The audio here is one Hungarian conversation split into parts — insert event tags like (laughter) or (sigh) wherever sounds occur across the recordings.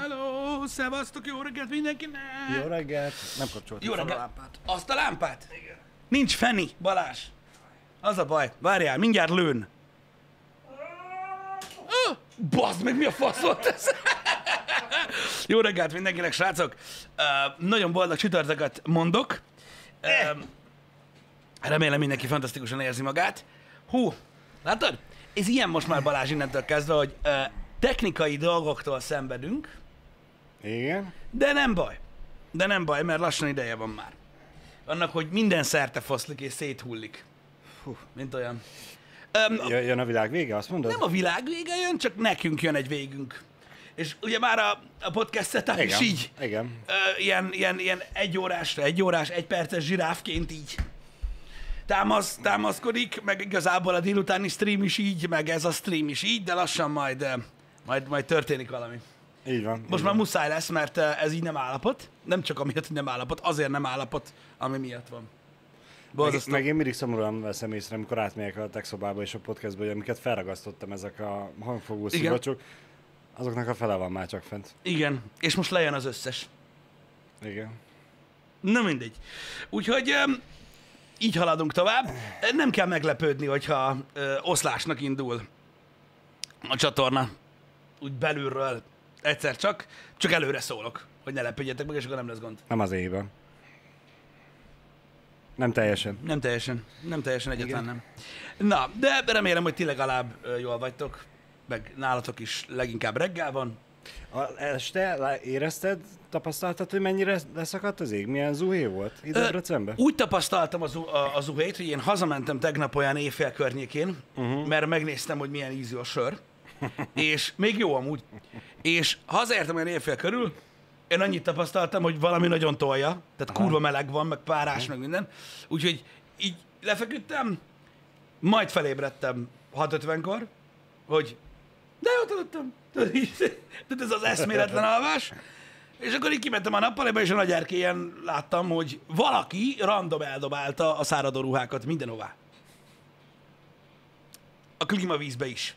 Hello, szevasztok, jó reggelt mindenkinek! Jó reggelt. Nem kapcsoltam Jó fel a reggelt! lámpát. Azt a lámpát? Igen. Nincs Feni, Balázs. Az a baj. Várjál, mindjárt lőn. Ah, Bazd meg, mi a fasz volt ez? Jó reggelt mindenkinek, srácok! Uh, nagyon boldog csütörtöket mondok. Uh, remélem mindenki fantasztikusan érzi magát. Hú, látod? Ez ilyen most már Balázs innentől kezdve, hogy uh, technikai dolgoktól szenvedünk, Igen. de nem baj. De nem baj, mert lassan ideje van már. Annak, hogy minden szerte foszlik és széthullik. Hú, mint olyan. Um, Jö- Jön a világ vége, azt mondod? nem a világ vége jön, csak nekünk jön egy végünk. És ugye már a, a podcast setup is Igen. így. Igen. Ö, ilyen, ilyen, ilyen egy órás, egy órás, egy perces zsiráfként így támasz, támaszkodik, meg igazából a délutáni stream is így, meg ez a stream is így, de lassan majd, ö, majd, majd történik valami. Így van. Most így már van. muszáj lesz, mert ö, ez így nem állapot. Nem csak amiatt, hogy nem állapot, azért nem állapot, ami miatt van. Meg, Borzasztó. meg én mindig szomorúan veszem észre, amikor átmegyek a tech szobába és a podcastba, hogy amiket felragasztottam, ezek a hangfogó szivacsok, azoknak a fele van már csak fent. Igen, és most lejön az összes. Igen. Na mindegy. Úgyhogy így haladunk tovább. Nem kell meglepődni, hogyha ö, oszlásnak indul a csatorna. Úgy belülről egyszer csak. Csak előre szólok, hogy ne lepődjetek meg, és akkor nem lesz gond. Nem az éjben. Nem teljesen. Nem teljesen. Nem teljesen egyetlen nem. Na, de remélem, hogy ti legalább ö, jól vagytok. Meg nálatok is leginkább reggel van. A, este érezted, tapasztaltad, hogy mennyire leszakadt az ég? Milyen zuhé volt ide Ö, Debrecenbe? Úgy tapasztaltam az, a, az uhét, hogy én hazamentem tegnap olyan éjfél környékén, uh-huh. mert megnéztem, hogy milyen ízű a sör, (laughs) és még jó amúgy. És hazaértem olyan éjfél körül, én annyit tapasztaltam, hogy valami nagyon tolja, tehát kurva meleg van, meg párás, meg minden. Úgyhogy így lefeküdtem, majd felébredtem 6.50-kor, hogy de ott aludtam. Tehát ez az eszméletlen alvás. És akkor így kimentem a nappaliba, és a nagy erkélyen láttam, hogy valaki random eldobálta a száradó ruhákat mindenhová. A klímavízbe is.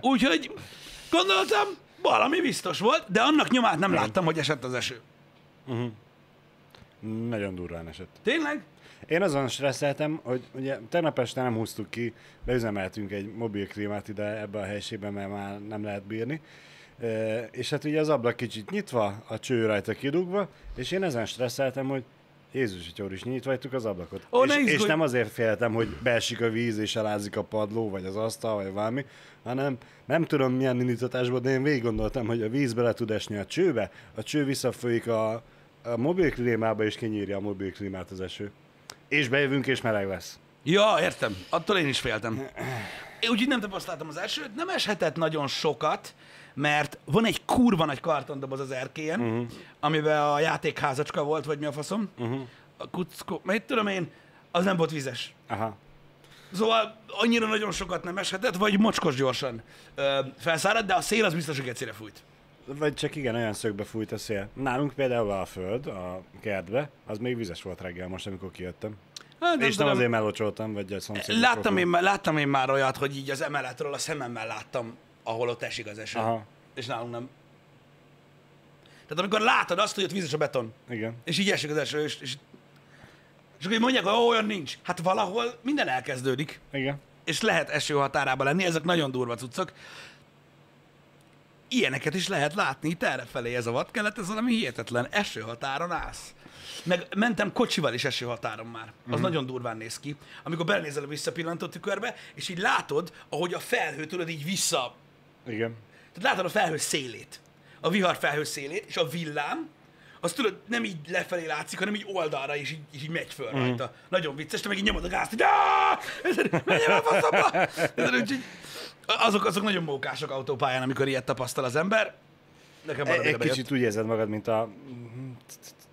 Úgyhogy gondoltam, valami biztos volt, de annak nyomát nem láttam, hogy esett az eső. Nagyon durván esett. Tényleg? Én azon stresszeltem, hogy ugye tegnap este nem húztuk ki, beüzemeltünk egy mobil klímát ide ebbe a helységbe, mert már nem lehet bírni. E, és hát ugye az ablak kicsit nyitva, a cső rajta kidugva, és én ezen stresszeltem, hogy Jézus, hogy is nyitva hagytuk az ablakot. Ó, és, és nem azért féltem, hogy beesik a víz és elázik a padló, vagy az asztal, vagy valami, hanem nem tudom milyen indítatásban, de én végig gondoltam, hogy a víz bele tud esni a csőbe, a cső visszafolyik a, a mobil klímába, és kinyírja a mobil klímát az eső. És bejövünk, és meleg lesz. Ja, értem. Attól én is féltem. Én úgy nem tapasztaltam az esőt, nem eshetett nagyon sokat, mert van egy kurva nagy kartondoboz az erkélyen, uh-huh. amiben a játékházacska volt, vagy mi a faszom. Uh-huh. A kuckó, mit tudom én, az nem volt vizes. Aha. Szóval annyira nagyon sokat nem eshetett, vagy mocskos gyorsan ö, felszáradt, de a szél az biztos, hogy egyszerre fújt. Vagy csak igen, olyan szögbe fújt a szél. Nálunk például a föld, a kertbe, az még vizes volt reggel most, amikor kijöttem. Hát, és nem tudom. azért mellocsoltam, vagy a szomszédok. Láttam én, láttam én már olyat, hogy így az emeletről a szememmel láttam, ahol ott esik az eső. Aha. És nálunk nem. Tehát amikor látod azt, hogy ott vízes a beton, Igen. és így esik az eső, és, és, és akkor mondják, hogy olyan nincs. Hát valahol minden elkezdődik, Igen. és lehet eső határában lenni, ezek nagyon durva cuccok. Ilyeneket is lehet látni itt errefelé, ez a vadkelet, ez valami hihetetlen. Eső határon állsz. Meg mentem kocsival is eső határon már. Az mm. nagyon durván néz ki. Amikor belenézel a visszapillantó tükörbe, és így látod, ahogy a felhő tudod így vissza... Igen. Tehát látod a felhő szélét. A vihar felhő szélét, és a villám, az tudod, nem így lefelé látszik, hanem így oldalra, és így, és így megy föl rajta. Nagyon vicces, te meg így nyomod a gázt, hogy! Érted? menjél a faszomba! Azok, azok nagyon mókások autópályán, amikor ilyet tapasztal az ember. Nekem Egy, valamire egy bejött. kicsit úgy érzed magad, mint a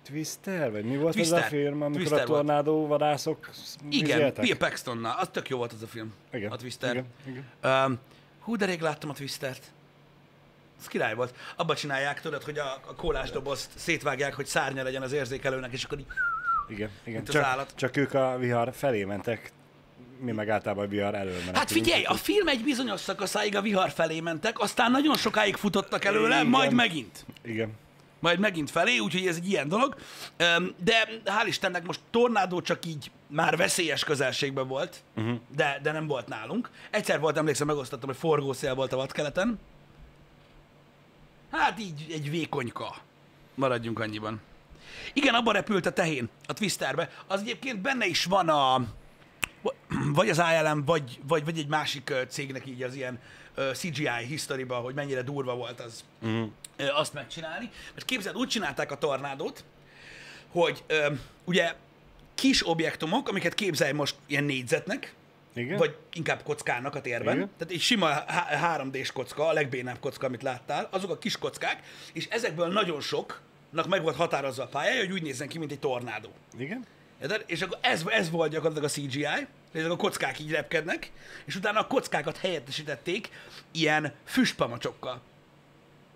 Twister, vagy mi volt az Twister. a film, amikor Twister a tornádó vadászok Igen? Bill Paxtonnal. Az tök jó volt az a film. Igen, A Twister. igen, igen. Um, hú, de rég láttam a Twistert. Ez király volt. Abba csinálják, tudod, hogy a, a kólás dobozt szétvágják, hogy szárnya legyen az érzékelőnek, és akkor így... Igen, igen. Az Csak, állat. csak ők a vihar felé mentek mi meg általában vihar elől menekülünk. Hát figyelj, a film egy bizonyos szakaszáig a vihar felé mentek, aztán nagyon sokáig futottak előle, Igen. majd megint. Igen. Majd megint felé, úgyhogy ez egy ilyen dolog. De hál' Istennek most tornádó csak így már veszélyes közelségben volt, uh-huh. de, de nem volt nálunk. Egyszer volt, emlékszem, megosztottam, hogy forgószél volt a vadkeleten. Hát így egy vékonyka. Maradjunk annyiban. Igen, abban repült a tehén, a Twisterbe. Az egyébként benne is van a, vagy az ILM, vagy, vagy, vagy egy másik cégnek így az ilyen CGI historyba, hogy mennyire durva volt az uh-huh. azt megcsinálni. Mert képzeld, úgy csinálták a tornádót, hogy ugye kis objektumok, amiket képzelj most ilyen négyzetnek, Igen? vagy inkább kockának a térben. Igen. Tehát egy sima há- 3D-s kocka, a legbénább kocka, amit láttál, azok a kis kockák, és ezekből nagyon soknak meg volt határozva a pályája, hogy úgy nézzen ki, mint egy tornádó. Igen? Érted? És akkor ez, ez volt gyakorlatilag a CGI, ezek a kockák így repkednek, és utána a kockákat helyettesítették ilyen füstpamacsokkal.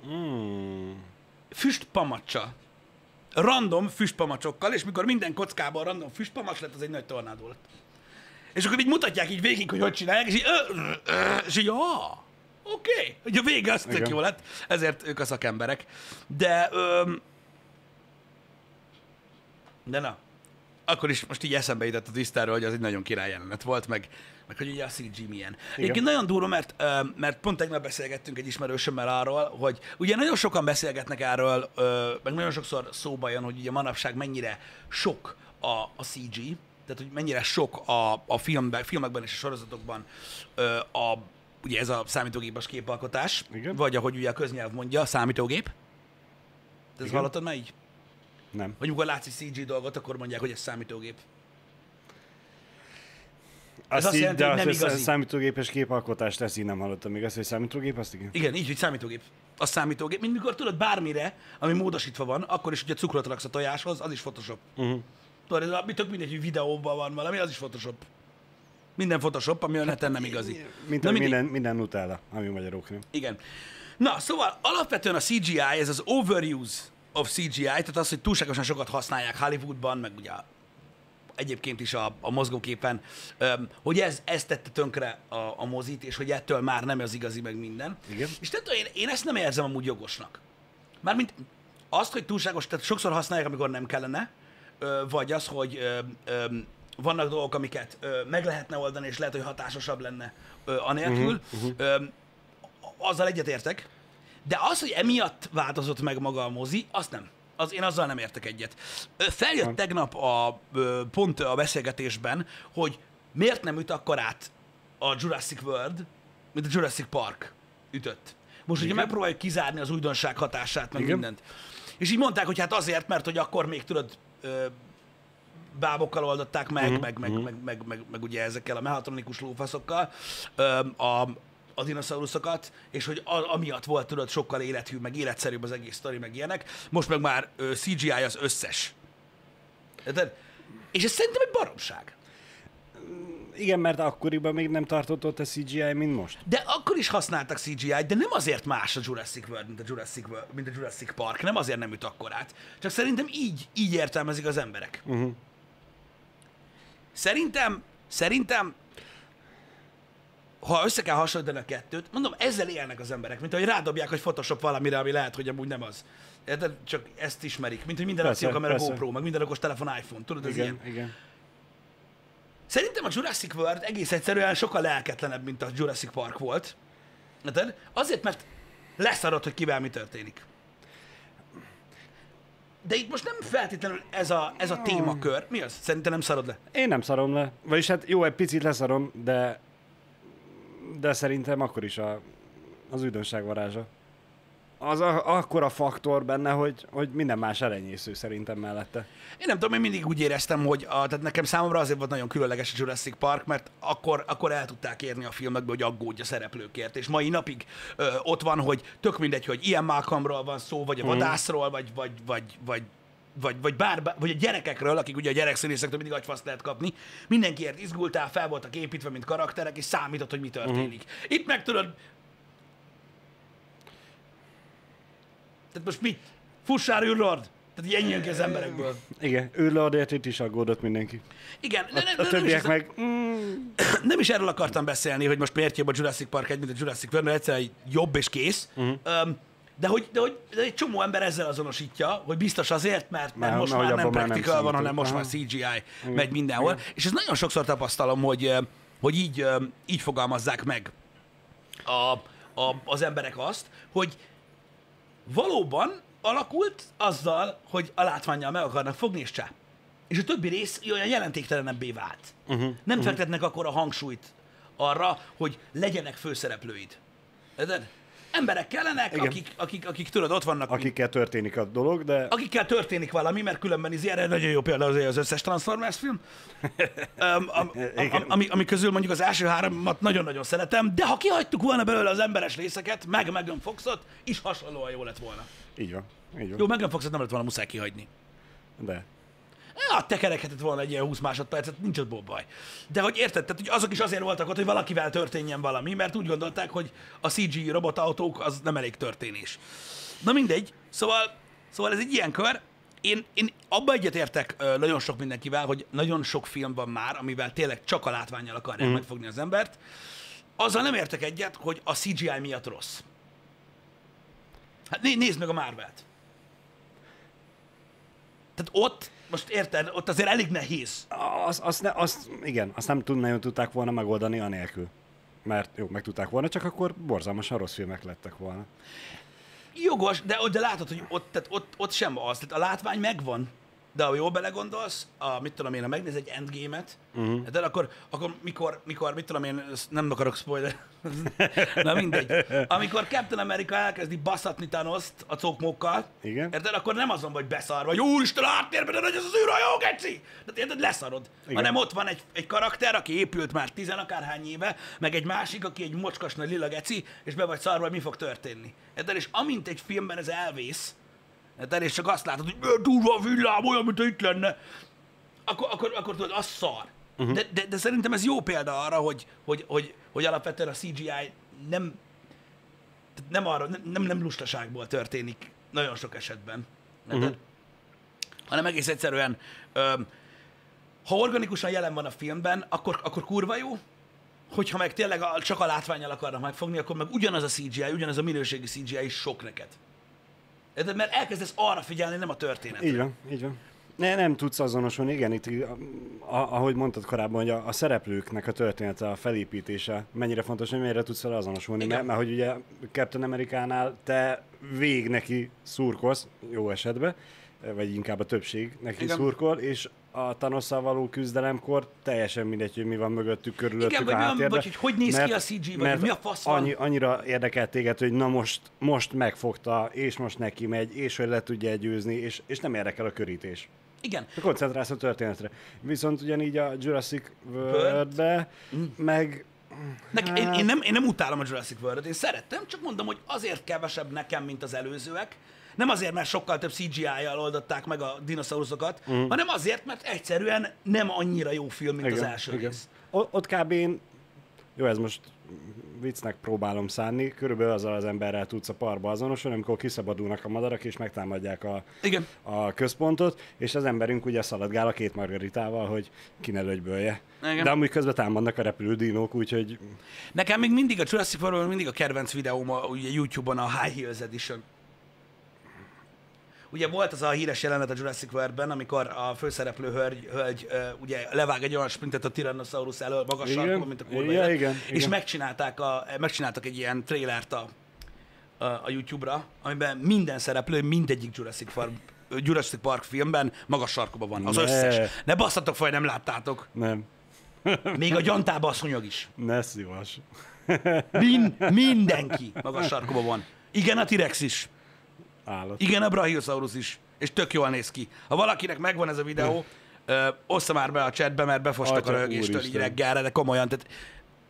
Mm. Füstpamacsal. Random füstpamacsokkal, és mikor minden kockában random füstpamacs lett, az egy nagy tornádó lett. És akkor így mutatják így végig, hogy hogy csinálják, és így, ö, ö, ö, és így, ah, oké. Okay. Ugye a vége az tök jó lett, ezért ők a szakemberek. De, öm, de na, akkor is most így eszembe jutott a tisztáról, hogy az egy nagyon király jelenet volt, meg, meg hogy ugye a CG milyen. Egyébként nagyon durva, mert, mert pont tegnap beszélgettünk egy ismerősömmel arról, hogy ugye nagyon sokan beszélgetnek erről, meg nagyon sokszor szóba jön, hogy ugye manapság mennyire sok a, a CG, tehát hogy mennyire sok a, a filmben, filmekben és a sorozatokban a, ugye ez a számítógépes képalkotás, Igen. vagy ahogy ugye a köznyelv mondja, a számítógép. Te ezt hallottad már így? Nem. Vagy amikor látsz egy CG dolgot, akkor mondják, hogy ez számítógép. Azt azt így, jelenti, de hogy azt, nem igazi. számítógépes képalkotást ezt így nem hallottam még. Azt, hogy számítógép, azt igen. Igen, így, hogy számítógép. A számítógép. Mint mikor tudod bármire, ami módosítva van, akkor is, hogyha cukrot raksz a tojáshoz, az is Photoshop. Uh-huh. Tudod, ez a, tök mindegy, hogy videóban van valami, az is Photoshop. Minden Photoshop, ami a neten nem igazi. Mint Na mindig- minden, minden Nutella, ami magyarok nem. Igen. Na, szóval alapvetően a CGI, ez az overuse of CGI, tehát az, hogy túlságosan sokat használják Hollywoodban, meg ugye egyébként is a, a mozgóképen, hogy ez, ez tette tönkre a, a mozit, és hogy ettől már nem az igazi, meg minden. Igen. És tehát én, én ezt nem érzem amúgy jogosnak. Mármint azt, hogy túlságos, tehát sokszor használják, amikor nem kellene, vagy az, hogy vannak dolgok, amiket meg lehetne oldani, és lehet, hogy hatásosabb lenne anélkül. Uh-huh, uh-huh. azzal egyetértek, de az, hogy emiatt változott meg maga a mozi, azt nem. Az, én azzal nem értek egyet. Feljött tegnap a, pont a beszélgetésben, hogy miért nem üt akkor át a Jurassic World, mint a Jurassic Park ütött. Most ugye Igen. megpróbáljuk kizárni az újdonság hatását, meg Igen. mindent. És így mondták, hogy hát azért, mert hogy akkor még tudod, bábokkal oldották meg, uh-huh, meg, meg, uh-huh. meg, meg, meg, meg, ugye ezekkel a mechatronikus lófaszokkal a, a dinoszauruszokat, és hogy a, amiatt volt, tudod, sokkal élethű, meg életszerűbb az egész sztori, meg ilyenek. Most meg már ö, CGI az összes. Érted? És ez szerintem egy baromság. Igen, mert akkoriban még nem tartott ott a CGI, mint most. De akkor is használtak CGI-t, de nem azért más a Jurassic World, mint a Jurassic, World, mint a Jurassic Park. Nem azért nem üt akkorát. Csak szerintem így, így értelmezik az emberek. Uh-huh. Szerintem, szerintem, ha össze kell hasonlítani a kettőt, mondom, ezzel élnek az emberek, mint hogy rádobják, hogy Photoshop valamire, ami lehet, hogy amúgy nem az. Érted? Csak ezt ismerik, mint hogy minden Persze, akciókamera persze. GoPro, meg minden okos telefon iPhone, tudod, ez ilyen. Igen, igen. Szerintem a Jurassic World egész egyszerűen sokkal lelketlenebb, mint a Jurassic Park volt. Érted? Azért, mert leszarod, hogy kivel mi történik. De itt most nem feltétlenül ez a, ez a témakör. Mi az? Szerintem nem szarod le. Én nem szarom le. Vagyis hát jó, egy picit leszarom, de de szerintem akkor is a, az újdonság varázsa. Az a, akkora faktor benne, hogy, hogy minden más elenyésző szerintem mellette. Én nem tudom, én mindig úgy éreztem, hogy a, tehát nekem számomra azért volt nagyon különleges a Jurassic Park, mert akkor, akkor el tudták érni a filmekbe, hogy aggódj a szereplőkért. És mai napig ö, ott van, hogy tök mindegy, hogy ilyen Malcolmról van szó, vagy a vadászról, vagy, vagy, vagy, vagy, vagy, vagy, bár, vagy a gyerekekről, akik ugye a gyerekszínészektől mindig agyfaszt lehet kapni, mindenkiért izgultál, fel voltak építve, mint karakterek, és számított, hogy mi történik. Uh-huh. Itt meg tudod... Tehát most mit? Fussál, űrlord! Tehát így ennyi az emberekből. Igen, ő Lordért itt is aggódott mindenki. Igen, ne, ne, A nem, is többiek meg... Mm, (coughs) nem is erről akartam beszélni, hogy most miért jobb a Jurassic Park 1, mint a Jurassic World, mert egyszerűen jobb és kész. Uh-huh. Um, de hogy, de hogy de egy csomó ember ezzel azonosítja, hogy biztos azért, mert, mert most már nem practical van, hanem most már CGI megy mindenhol. És ez nagyon sokszor tapasztalom, hogy, hogy így, így fogalmazzák meg a, a, az emberek azt, hogy valóban alakult azzal, hogy a látványjal meg akarnak fogni, és csá. És a többi rész olyan jelentéktelenebbé vált. Uh-huh. Nem uh-huh. fektetnek akkor a hangsúlyt arra, hogy legyenek főszereplőid. Érted? Emberek kellenek, Igen. akik, akik, akik tudod, ott vannak, akik, akikkel történik a dolog, de akikkel történik valami, mert különben is erre nagyon jó példa azért az összes Transformers film, (laughs) um, am, am, ami, ami közül mondjuk az első háromat nagyon-nagyon szeretem, de ha kihagytuk volna belőle az emberes részeket, meg Megan Foxot, is hasonlóan jó lett volna. így van. Így van. Jó, Megan Foxot nem lett volna muszáj kihagyni. De. Ja, tekerekhetett volna egy ilyen 20 másodpercet, nincs ott baj. De hogy érted, tehát, hogy azok is azért voltak ott, hogy valakivel történjen valami, mert úgy gondolták, hogy a CG robotautók az nem elég történés. Na mindegy, szóval, szóval ez egy ilyen kör. Én, én abba egyetértek nagyon sok mindenkivel, hogy nagyon sok film van már, amivel tényleg csak a látványjal akarják mm. megfogni az embert. Azzal nem értek egyet, hogy a CGI miatt rossz. Hát né- nézd meg a Marvelt. Tehát ott, most érted, ott azért elég nehéz. Azt, azt, ne, azt, igen, azt nem tud, nagyon tudták volna megoldani anélkül. Mert jó, meg tudták volna, csak akkor borzalmasan rossz filmek lettek volna. Jogos, de, de látod, hogy ott, tehát ott, ott sem az. Tehát a látvány megvan, de ha jól belegondolsz, a, mit tudom én, ha megnéz egy endgame-et, uh-huh. de akkor, akkor mikor, mikor, mit tudom én, nem akarok spoiler, (laughs) na mindegy. Amikor Captain America elkezdi baszatni Thanos-t a cokmókkal, Igen. érted, akkor nem azon vagy beszarva, hogy úristen, áttérben, nagy ez az űrhajó, geci! De érted, leszarod. Igen. Hanem ott van egy, egy karakter, aki épült már tizen akárhány éve, meg egy másik, aki egy mocskos nagy lila geci, és be vagy szarva, hogy mi fog történni. Érted, és amint egy filmben ez elvész, érted, és csak azt látod, hogy "Milyen durva a villám, olyan, mint itt lenne, akkor, akkor, akkor tudod, az szar. Uh-huh. De, de, de, szerintem ez jó példa arra, hogy, hogy, hogy, hogy alapvetően a CGI nem, nem, arra, nem, nem, lustaságból történik nagyon sok esetben. Uh-huh. Hanem egész egyszerűen, öm, ha organikusan jelen van a filmben, akkor, akkor kurva jó, hogyha meg tényleg a, csak a látványjal akarnak megfogni, akkor meg ugyanaz a CGI, ugyanaz a minőségi CGI is sok neked. Érted? Mert elkezdesz arra figyelni, nem a történetre. Így van, így van. Ne, nem tudsz azonosulni, igen, itt, a- ahogy mondtad korábban, hogy a, a szereplőknek a története, a felépítése mennyire fontos, hogy mennyire tudsz vele azonosulni, Igen. mert, mert, hogy ugye Captain Amerikánál te vég neki szurkolsz, jó esetben, vagy inkább a többség neki igen. szurkol, és a Thanosszal való küzdelemkor teljesen mindegy, hogy mi van mögöttük, körülöttük Igen, a vagy van- háttérben. vagy hogy hogy néz ki a CG, vagy mert mi a fasz van. annyi, annyira érdekelt téged, hogy na most, most megfogta, és most neki megy, és hogy le tudja győzni, és, és nem érdekel a körítés. Igen. Koncentrálsz a történetre. Viszont ugyanígy a Jurassic World-be, meg... Nek, én, én, nem, én nem utálom a Jurassic World-et, én szerettem, csak mondom, hogy azért kevesebb nekem, mint az előzőek. Nem azért, mert sokkal több CGI-jal oldották meg a dinoszauruszokat, mm. hanem azért, mert egyszerűen nem annyira jó film, mint az első rész. O- ott kb. én, jó, ez most viccnek próbálom szánni, körülbelül azzal az emberrel tudsz a parba azonosulni, amikor kiszabadulnak a madarak, és megtámadják a, Igen. a központot, és az emberünk ugye szaladgál a két margaritával, hogy ki ne lögybölje. Igen. De amúgy közben támadnak a repülő dinók, úgyhogy Nekem még mindig a Jurassic World mindig a kedvenc videóm a, ugye YouTube-on a High Heels Edition. Ugye volt az a híres jelenet a Jurassic World-ben, amikor a főszereplő hölgy, hölgy ugye levág egy olyan sprintet a Tyrannosaurus elől magas Igen. sarkon, mint a kurva Ja, élet, igen, és igen. megcsinálták, a, megcsináltak egy ilyen trailert a, a, a YouTube-ra, amiben minden szereplő mindegyik Jurassic Park, Jurassic Park filmben magas sarkóban van, az Ne. összes. Ne basszatok fel, nem láttátok. nem, Még a gyantába a szúnyog is. ne szívas. Min, mindenki magas sarkóban van. Igen, a T-rex is. Állat. Igen, a Brachiosaurus is. És tök jól néz ki. Ha valakinek megvan ez a videó, ö, ossza már be a chatbe, mert befostak a Atya, rögéstől így úristen. reggelre, de komolyan. Tehát,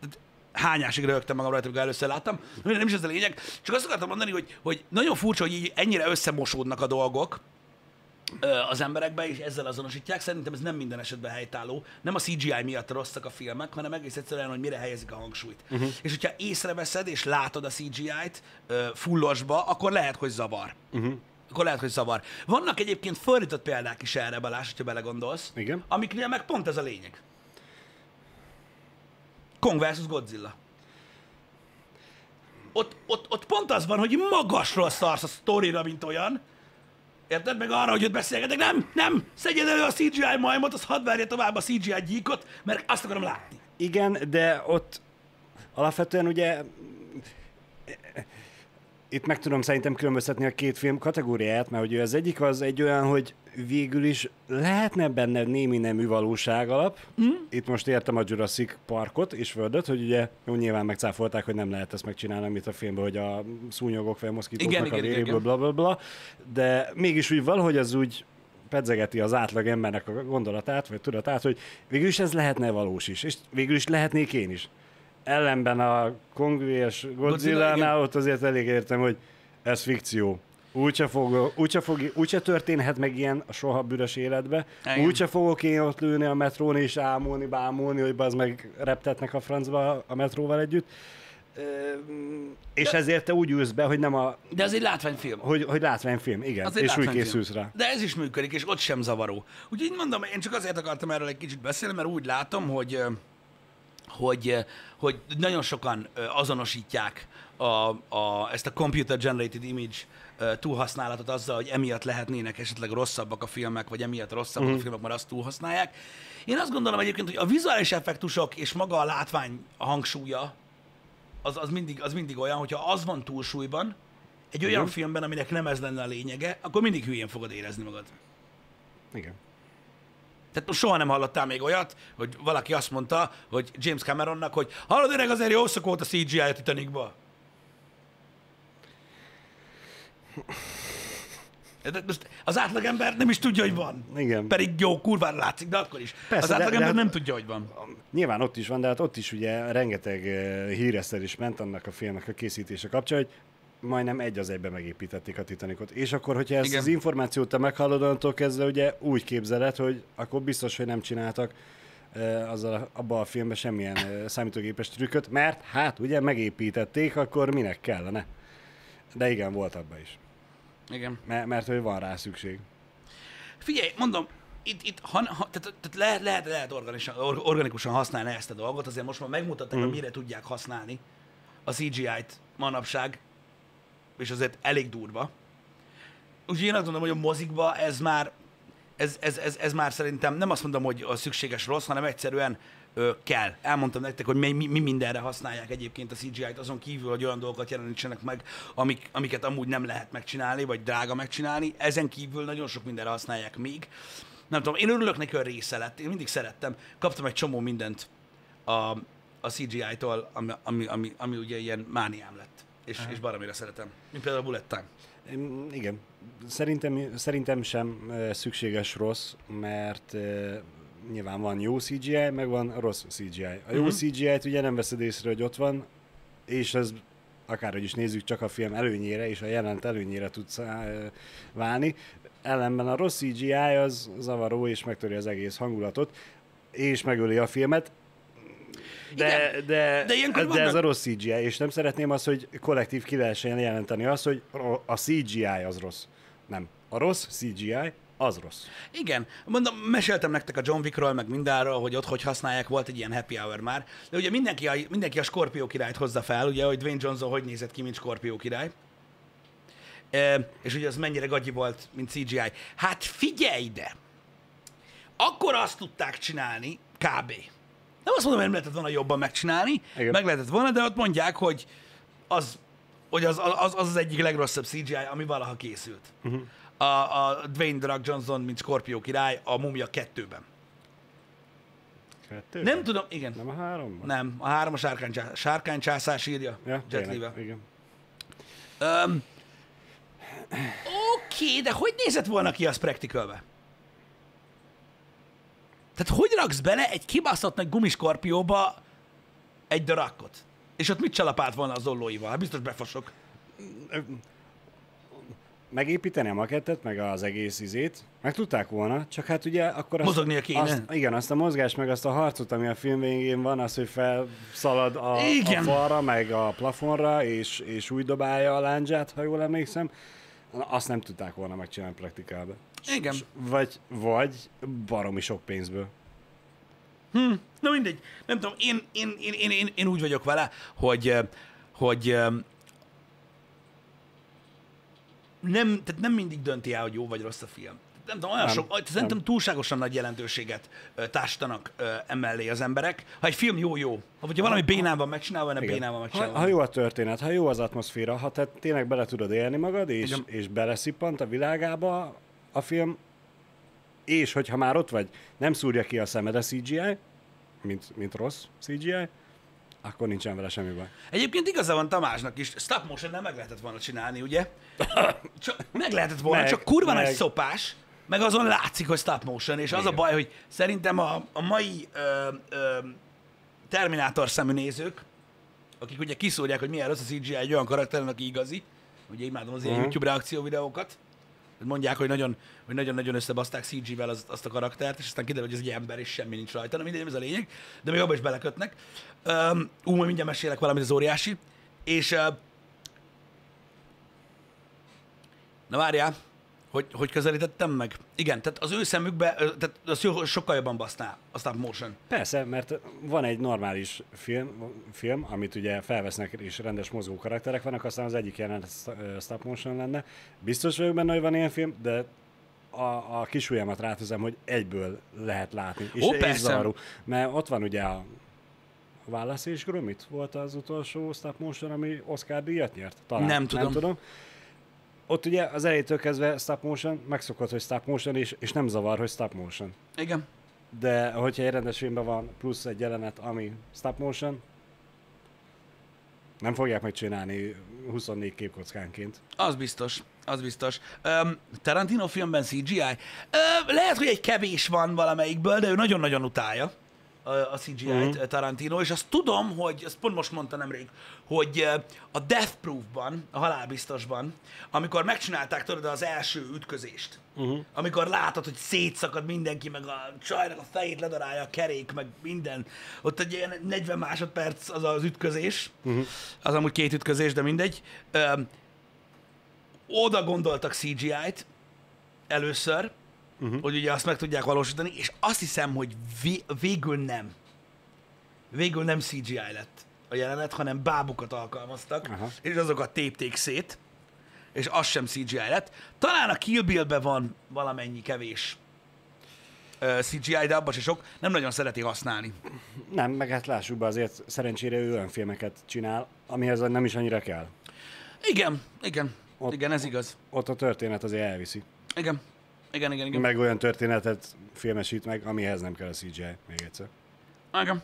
tehát hányásig rögtem magam rajta, amikor először láttam. Nem is ez a lényeg. Csak azt akartam mondani, hogy, hogy nagyon furcsa, hogy így ennyire összemosódnak a dolgok az emberekbe, és ezzel azonosítják. Szerintem ez nem minden esetben helytálló. Nem a CGI miatt rosszak a filmek, hanem egész egyszerűen, hogy mire helyezik a hangsúlyt. Uh-huh. És hogyha észreveszed, és látod a CGI-t fullosba, akkor lehet, hogy zavar. Uh-huh. akkor lehet, hogy zavar. Vannak egyébként fordított példák is erre, Balázs, hogyha belegondolsz. Igen. Amiknél meg pont ez a lényeg. Kong vs. Godzilla. Ott, ott, ott pont az van, hogy magasról szarsz a sztorira, mint olyan. Érted? Meg arra, hogy ott beszélgetek. Nem, nem! Szedjed elő a CGI majmot, az hadd verje tovább a CGI gyíkot, mert azt akarom látni. Igen, de ott alapvetően ugye itt meg tudom szerintem különböztetni a két film kategóriáját, mert ugye az egyik az egy olyan, hogy végül is lehetne benne némi nemű valóság alap. Mm. Itt most értem a Jurassic Parkot és Földöt, hogy ugye jó, nyilván megcáfolták, hogy nem lehet ezt megcsinálni, amit a filmben, hogy a szúnyogok vagy a moszkitóknak Igen, a véréből, bla, bla, bla. De mégis úgy valahogy az úgy pedzegeti az átlag embernek a gondolatát, vagy tudatát, hogy végül is ez lehetne valós is, és végül is lehetnék én is. Ellenben a Kong és. Godzilla-nál ott azért elég értem, hogy ez fikció. Úgyse, fog, úgyse, fog, úgyse történhet meg ilyen a soha büdös életbe. Igen. Úgyse fogok én ott lőni a metrón és ámulni, bámulni, hogy az meg reptetnek a francba a metróval együtt. És ezért te úgy ülsz be, hogy nem a, De ez egy látványfilm. hogy, hogy látványfilm, igen, Az és úgy készülsz rá. De ez is működik, és ott sem zavaró. Úgyhogy mondom, én csak azért akartam erről egy kicsit beszélni, mert úgy látom, hogy hogy, ö, hogy nagyon sokan ö, azonosítják a, a, ezt a computer generated image ö, túlhasználatot azzal, hogy emiatt lehetnének esetleg rosszabbak a filmek, vagy emiatt rosszabbak uh-huh. a filmek, mert azt túlhasználják. Én azt gondolom egyébként, hogy a vizuális effektusok és maga a látvány hangsúlya az, az, mindig, az mindig olyan, hogyha az van túlsúlyban, egy olyan Igen. filmben, aminek nem ez lenne a lényege, akkor mindig hülyén fogod érezni magad. Igen. Tehát soha nem hallottál még olyat, hogy valaki azt mondta, hogy James Cameronnak, hogy hallod öreg, azért jó szok volt a CGI a Titanicba. De most az átlagember nem is tudja, hogy van. Igen. Pedig jó, kurvára látszik, de akkor is. Persze, az de- átlagember de- nem tudja, hogy van. Nyilván ott is van, de hát ott is ugye rengeteg eh, híresztelés ment annak a filmnek a készítése kapcsán, hogy majdnem egy az egybe megépítették a Titanicot. És akkor, hogyha ezt Igen. az információt te meghallod, onnantól kezdve ugye úgy képzeled, hogy akkor biztos, hogy nem csináltak eh, azzal abban a filmben semmilyen eh, számítógépes trükköt, mert hát ugye megépítették, akkor minek kellene. De igen, volt abban is. Igen. Mert, mert hogy van rá szükség. Figyelj, mondom, itt, itt ha, ha, tehát, tehát lehet, lehet, lehet organikusan, or, organikusan használni ezt a dolgot, azért most már megmutatták, Mhm. hogy mire tudják használni a CGI-t manapság, és azért elég durva. Úgyhogy én azt mondom, hogy a mozikba ez már, ez, ez, ez, ez már szerintem nem azt mondom, hogy a szükséges rossz, hanem egyszerűen ö, kell. Elmondtam nektek, hogy mi, mi, mi mindenre használják egyébként a CGI-t, azon kívül, hogy olyan dolgokat jelenítsenek meg, amik, amiket amúgy nem lehet megcsinálni, vagy drága megcsinálni. Ezen kívül nagyon sok mindenre használják még. Nem tudom, én örülök neki, hogy része lett. Én mindig szerettem. Kaptam egy csomó mindent a, a CGI-tól, ami, ami, ami, ami ugye ilyen mániám lett. És, és baromira szeretem. Mint például a Bullet Time. Igen. Szerintem, szerintem sem szükséges rossz, mert nyilván van jó CGI, meg van rossz CGI. A jó Mhm. CGI-t ugye nem veszed észre, hogy ott van, és ez akárhogy is nézzük, csak a film előnyére és a jelent előnyére tudsz válni. Ellenben a rossz CGI az zavaró, és megtöri az egész hangulatot, és megöli a filmet. De, Igen, de, de ilyenkor de vannak- ez a rossz CGI, és nem szeretném azt, hogy kollektív ki lehessen jelenteni azt, hogy a CGI az rossz. Nem. A rossz CGI az rossz. Igen, mondom, meséltem nektek a John Wickról, meg mindenről, hogy ott hogy használják, volt egy ilyen happy hour már. De ugye mindenki a, mindenki a Scorpio királyt hozza fel, ugye, hogy Dwayne Johnson hogy nézett ki, mint Scorpio király. E, és ugye az mennyire gagyi volt, mint CGI. Hát figyelj ide! Akkor azt tudták csinálni, kb. Nem azt mondom, hogy nem lehetett volna jobban megcsinálni, Igen. meg lehetett volna, de ott mondják, hogy az hogy az az, az, az egyik legrosszabb CGI, ami valaha készült. Uh-huh. A, a Dwayne The Rock Johnson, mint Scorpio király, a Mumia 2-ben. Kettő? Nem tudom, igen. Nem a három? Nem, a három a sárkány, sárkány császás írja. Ja, Jet tényleg, Li-vel. igen. Öm, Oké, de hogy nézett volna ki az practicalbe? Tehát hogy raksz bele egy kibaszott nagy gumiskorpióba egy darakot? És ott mit csalapált volna az ollóival? Hát biztos befosok. Megépíteni a makettet, meg az egész izét, meg tudták volna, csak hát ugye akkor azt, Mozognia kéne. Azt, igen, azt a mozgást, meg azt a harcot, ami a film végén van, az, hogy felszalad a, a Igen. falra, meg a plafonra, és, és úgy dobálja a láncsát, ha jól emlékszem, azt nem tudták volna megcsinálni praktikálba. Igen. Vagy, vagy baromi sok pénzből. Na mindegy, nem tudom, én, én, én, én, én, én úgy vagyok vele, hogy, hogy nem, tehát nem mindig dönti el, hogy jó vagy rossz a film. Nem tudom, olyan Nem, sok, nem. szerintem túlságosan nagy jelentőséget ö, emellé az emberek. Ha egy film jó-jó, ha hogyha valami bénán van megcsinálva, nem bénán van Ha, megcsinálva. ha jó a történet, ha jó az atmoszféra, ha te tényleg bele tudod élni magad, és, Igen. és beleszippant a világába a film, és hogyha már ott vagy, nem szúrja ki a szemed a CGI, mint, mint rossz CGI, akkor nincsen vele semmi baj. Egyébként igaza van Tamásnak is, stop motion nem meg lehetett volna csinálni, ugye? (laughs) Csak, meg lehetett volna, Meg, csak kurva nagy meg. szopás, meg azon látszik, hogy stop motion, és az a Igen. baj, hogy szerintem a, a mai ö, ö, Terminátor szemű nézők, akik ugye kiszúrják, hogy milyen rossz a CGI egy olyan karakteren, aki igazi, ugye imádom az ilyen Mhm. YouTube reakció videókat, mondják, hogy nagyon, hogy nagyon-nagyon összebaszták CG-vel az, azt a karaktert, és aztán kiderül, hogy ez egy ember, és semmi nincs rajta. Na mindegy, ez a lényeg, de még abban is belekötnek. Um, ú, majd mindjárt mesélek valamit az óriási. És uh, na várjál, hogy, hogy közelítettem meg? Igen, tehát az ő szemükbe, tehát az sokkal jobban baszná a stop motion. Persze, mert van egy normális film, film amit ugye felvesznek, és rendes mozgó karakterek vannak, aztán az egyik jelenet stop motion lenne. Biztos vagyok benne, hogy van ilyen film, de a, a kis ujjamat rátözem, hogy egyből lehet látni. És, Ó, és zavaró. Mert ott van ugye a Wallace és Gromit volt az utolsó stop motion, ami Oscar díjat nyert? Talán. Nem tudom. Nem tudom. Ott ugye az elejétől kezdve stop motion, megszokott, hogy stop motion, és, és nem zavar, hogy stop motion. Igen. De hogyha egy rendes filmben van plusz egy jelenet, ami stop motion, nem fogják megcsinálni 24 képkockánként. Az biztos, az biztos. Um, Tarantino filmben CGI? Uh, lehet, hogy egy kevés van valamelyikből, de ő nagyon-nagyon utálja a, CGI-t uh-huh. Tarantino, és azt tudom, hogy, azt pont most mondta nemrég, hogy uh, a Death Proof-ban, a halálbiztosban, amikor megcsinálták tudod az első ütközést, uh-huh. amikor látod, hogy szétszakad mindenki, meg a csajnak a fejét ledarálja a kerék, meg minden, ott egy ilyen 40 másodperc az az ütközés, uh-huh. az amúgy két ütközés, de mindegy. Um, oda gondoltak CGI-t először, uh-huh. hogy ugye azt meg tudják valósítani, és azt hiszem, hogy vé- végül nem. Végül nem CGI lett a jelenet, hanem bábukat alkalmaztak, Aha. és azokat tépték szét, és az sem CGI lett. Talán a Kill Bill-be van valamennyi kevés CGI, de abban se sok, nem nagyon szereti használni. Nem, meg hát lássuk be, azért szerencsére ő olyan filmeket csinál, amihez nem is annyira kell. Igen, igen, Ott- igen, ez igaz. Ott a történet azért elviszi. Igen, igen, igen, igen. Meg olyan történetet filmesít meg, amihez nem kell a CGI, még egyszer. Igen.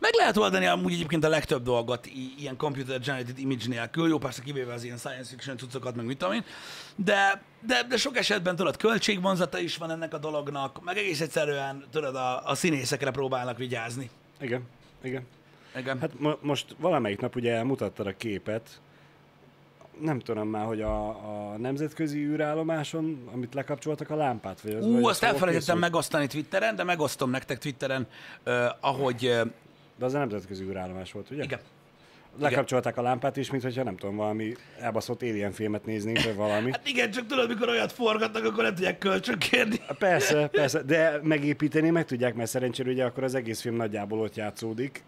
Meg lehet oldani amúgy egyébként a legtöbb dolgot i- ilyen computer generated image nélkül, jó persze kivéve az ilyen science fiction cuccokat, meg mit tudom én, de, de, de sok esetben tudod, költségvonzata is van ennek a dolognak, meg egész egyszerűen tudod, a, a színészekre próbálnak vigyázni. Igen, igen. Igen. Hát, mo- most valamelyik nap ugye mutattad a képet, nem tudom már, hogy a, a nemzetközi űrállomáson, amit lekapcsoltak a lámpát, vagy az vagy Ú, az azt elfelejtettem készült? megosztani Twitteren, de megosztom nektek Twitteren, uh, ahogy... Uh, De az a nemzetközi űrállomás volt, ugye? igen. Lekapcsolták a lámpát is, mint hogyha nem tudom, valami elbaszott alien filmet néznénk, vagy valami. Hát igen, csak tudod, mikor olyat forgatnak, akkor nem tudják kölcsönkérni. Persze, persze, de megépíteni meg tudják, mert szerencsére ugye akkor az egész film nagyjából ott játszódik.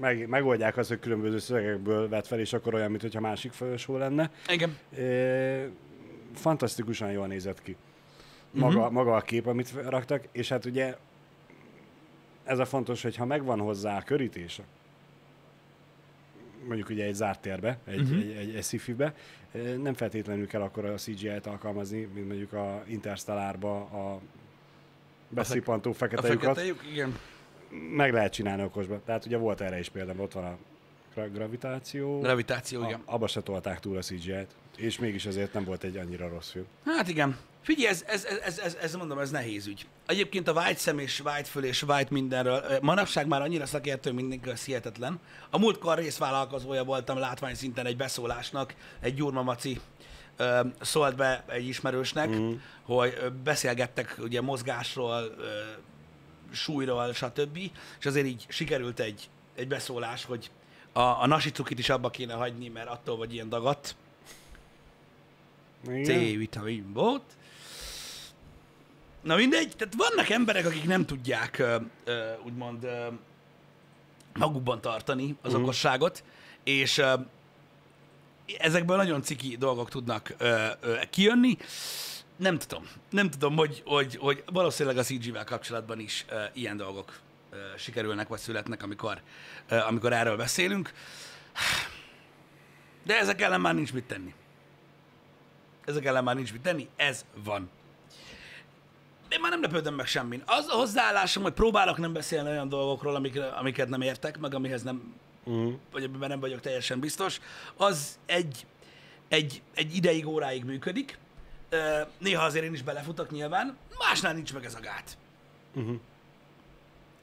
Meg, megoldják azt, hogy különböző szövegekből vett fel, és akkor olyan, mintha másik folyosó lenne. Igen. E, fantasztikusan jól nézett ki. Maga, uh-huh. maga a kép, amit raktak, és hát ugye ez a fontos, hogy ha megvan hozzá a körítése, mondjuk ugye egy zárt térbe, egy, uh-huh. egy, egy, egy sci-fi-be, nem feltétlenül kell akkor a CGI-t alkalmazni, mint mondjuk a Interstellárba a beszippantó A fekete lyukat. fekete lyuk, igen. Meg lehet csinálni okosba. Tehát ugye volt erre is például, ott van a gra- gravitáció. Gravitáció, igen. A, abba se tolták túl a CGI-t, és mégis ezért nem volt egy annyira rossz film. Hát igen. Figyelj, ez, ez, ez, ez, ez, ez mondom, ez nehéz ügy. Egyébként a white szem és white föl és white mindenről, manapság már annyira szakértő mindenki, az hihetetlen. A múltkor részvállalkozója voltam látványszinten egy beszólásnak, egy Gyurma Maci ö, szólt be egy ismerősnek, mm. hogy beszélgettek ugye mozgásról, ö, súlyról, stb. És azért így sikerült egy, egy beszólás, hogy a, a nasicukit is abba kéne hagyni, mert attól vagy ilyen dagadt. Igen. C-vitaminbot. Na mindegy, tehát vannak emberek, akik nem tudják ö, ö, úgymond ö, magukban tartani az uh-huh. okosságot, és ö, ezekből nagyon ciki dolgok tudnak ö, ö, kijönni. Nem tudom. Nem tudom, hogy, hogy, hogy valószínűleg a CG-vel kapcsolatban is ö, ilyen dolgok ö, sikerülnek vagy születnek, amikor, ö, amikor erről beszélünk. De ezek ellen már nincs mit tenni. Ezek ellen már nincs mit tenni, ez van. Én már nem lepődöm meg semmin. Az a hozzáállásom, hogy próbálok nem beszélni olyan dolgokról, amikre, amiket nem értek, meg amihez nem, Uh-huh. vagy amiben nem vagyok teljesen biztos, az egy, egy, egy ideig, óráig működik. Néha azért én is belefutok nyilván, másnál nincs meg ez a gát. Uh-huh.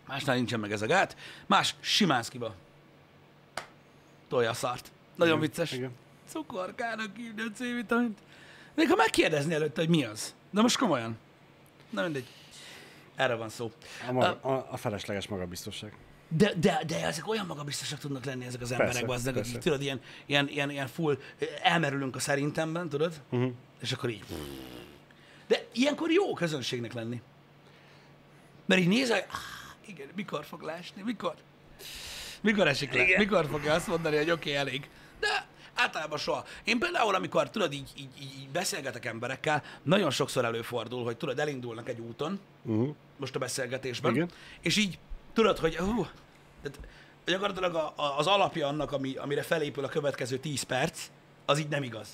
Másnál nincsen meg ez a gát. Más simán szkiba. Tolja a szart. Nagyon Igen, vicces. igen. Cukorkának hívni a C-vitamint. Még ha megkérdezni előtte, hogy mi az. De most komolyan. Na mindegy. Erre van szó. A, maga, a, a felesleges magabiztosság. De, de, de ezek olyan magabiztosak tudnak lenni ezek az emberek, Persze, bazdmeg, akik persze. tudod, ilyen, ilyen, ilyen, ilyen full, elmerülünk a szerintemben, tudod? Uh-huh. És akkor így. De ilyenkor jó közönségnek lenni. Mert így nézel, ah, igen, mikor fog leesni, mikor? Mikor esik le? Igen. Mikor fogja azt mondani, hogy oké, okay, elég. De általában soha. Én például, amikor tudod, így, így, így, beszélgetek emberekkel, nagyon sokszor előfordul, hogy tudod, elindulnak egy úton, Uh-huh. most a beszélgetésben, Igen. és így tudod, hogy hú, tehát gyakorlatilag a, a, az alapja annak, ami, amire felépül a következő 10 perc, az így nem igaz.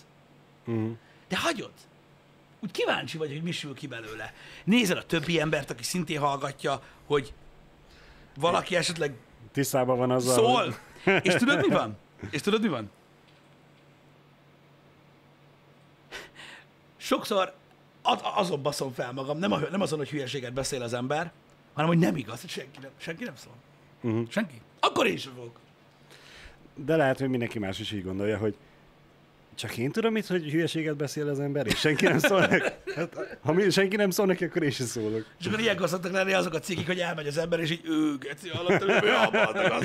Uh-huh. De hagyod. Úgy kíváncsi vagy, hogy mi sül ki belőle. Nézel a többi embert, aki szintén hallgatja, hogy valaki esetleg Tisztában van azzal, szól. hogy- És tudod, mi van? (laughs) És tudod, mi van? Sokszor az, azon baszom fel magam, nem, a, nem azon, hogy hülyeséget beszél az ember, hanem, hogy nem igaz, hogy senki nem, senki nem szól. Uh-huh. Senki. Akkor én sem fogok. De lehet, hogy mindenki más is így gondolja, hogy csak én tudom itt, hogy hülyeséget beszél az ember, és senki nem szól neki. Hát, ha mi, senki nem szól neki, akkor én sem szólok. És akkor ilyenkor szoktak lenni azok a cikik, hogy elmegy az ember, és így ő, geci, abban, meg az.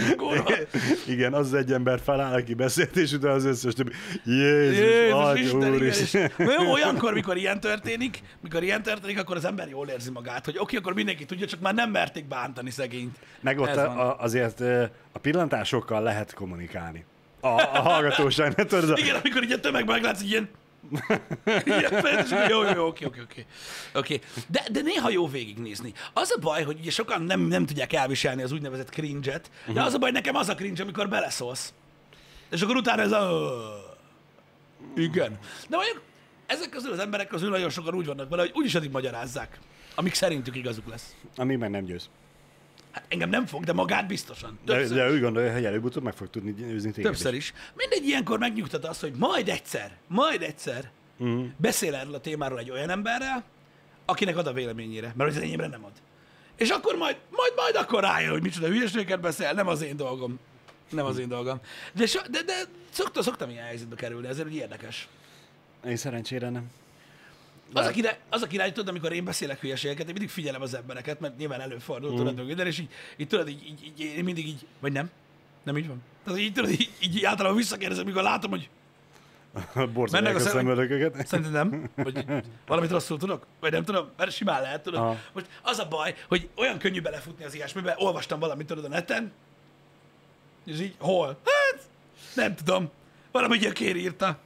Igen, az egy ember feláll, aki beszélt, és utána az összes többi. Jézus, Jézus Atya Isten, úr is. olyankor, mikor ilyen történik, mikor ilyen történik, akkor az ember jól érzi magát, hogy oké, akkor mindenki tudja, csak már nem merték bántani szegényt. Meg ott a, azért a pillantásokkal lehet kommunikálni. A, a hallgatóság, ne tudod, Igen, amikor így a tömegben meglátsz, ilyen... ilyen akkor jó, jó, oké, oké, oké. Oké. De, de néha jó végignézni. Az a baj, hogy ugye sokan nem, nem tudják elviselni az úgynevezett cringe-et, de az a baj, nekem az a cringe, amikor beleszólsz. És akkor utána ez a... Igen. De mondjuk ezek közül az emberek közül nagyon sokan úgy vannak vele, hogy úgyis addig magyarázzák, amíg szerintük igazuk lesz. ami meg nem győz. Hát engem nem fog, de magát biztosan. De, Többször, de úgy gondolja, hogy előbb-utóbb meg fog tudni győzni téged többször is. Mindegy ilyenkor megnyugtat azt, hogy majd egyszer, majd egyszer Mm. beszél erről a témáról egy olyan emberrel, akinek ad a véleményére, mert az enyémre nem ad. És akkor majd, majd, majd akkor rájön, hogy micsoda hülyeségeket beszél, nem az én dolgom. Nem az én dolgom. De, so, de, de szoktam, szoktam ilyen helyzetbe kerülni, ezért érdekes. Én szerencsére nem. Az a, király, az a király, tudod, amikor én beszélek hülyeségeket, én mindig figyelem az embereket, mert nyilván előfordul, mm. tudod, minden, és így, így tudod, így, így, így, én mindig így, vagy nem? Nem így van? Tehát így, tudod, így, így általában visszakérdezem, mikor látom, hogy (laughs) Borzolják a a szem- szemöldököket. (laughs) Szerintem nem. Vagy (laughs) valamit rosszul tudok? Vagy nem tudom, mert simán lehet, tudod. Aha. Most az a baj, hogy olyan könnyű belefutni az ilyesmibe, olvastam valamit, tudod, a neten, és így, hol? Hát, nem tudom. Valami gyökér írta.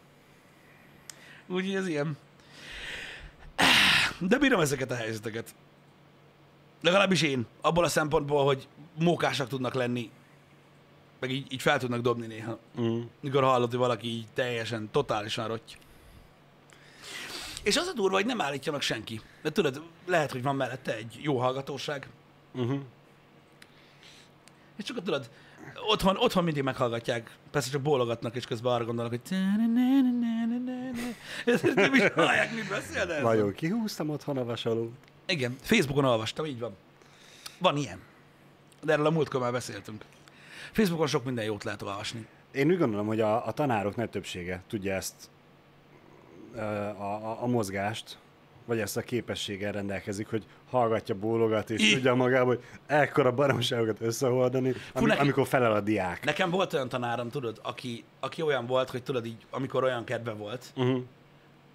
Úgyhogy ez ilyen. De bírom ezeket a helyzeteket. Legalábbis én, abból a szempontból, hogy mókásak tudnak lenni, meg így, így fel tudnak dobni néha Mm. mikor hallod, hogy valaki így teljesen, totálisan rotty. És az a durva, hogy nem állítja meg senki. De tudod, lehet, hogy van mellette egy jó hallgatóság, Uh-huh. és csak tudod, otthon, otthon mindig meghallgatják, persze csak bólogatnak, és közben arra gondolnak, hogy nem is hallják, mit beszél, de ez van. Vajon kihúztam otthon a vasalót? Igen, Facebookon olvastam, így van. Van ilyen. De erről a múltkor már beszéltünk. Facebookon sok minden jót lehet olvasni. Én úgy gondolom, hogy a, a tanárok nagy többsége tudja ezt a, a, a mozgást, vagy ezt a képességgel rendelkezik, hogy hallgatja, bólogat, és I- tudja magából, hogy ekkora baromságokat összehordani, ami, neki- amikor felel a diák. Nekem volt olyan tanárom, tudod, aki, aki olyan volt, hogy tudod így, amikor olyan kedve volt, Uh-huh.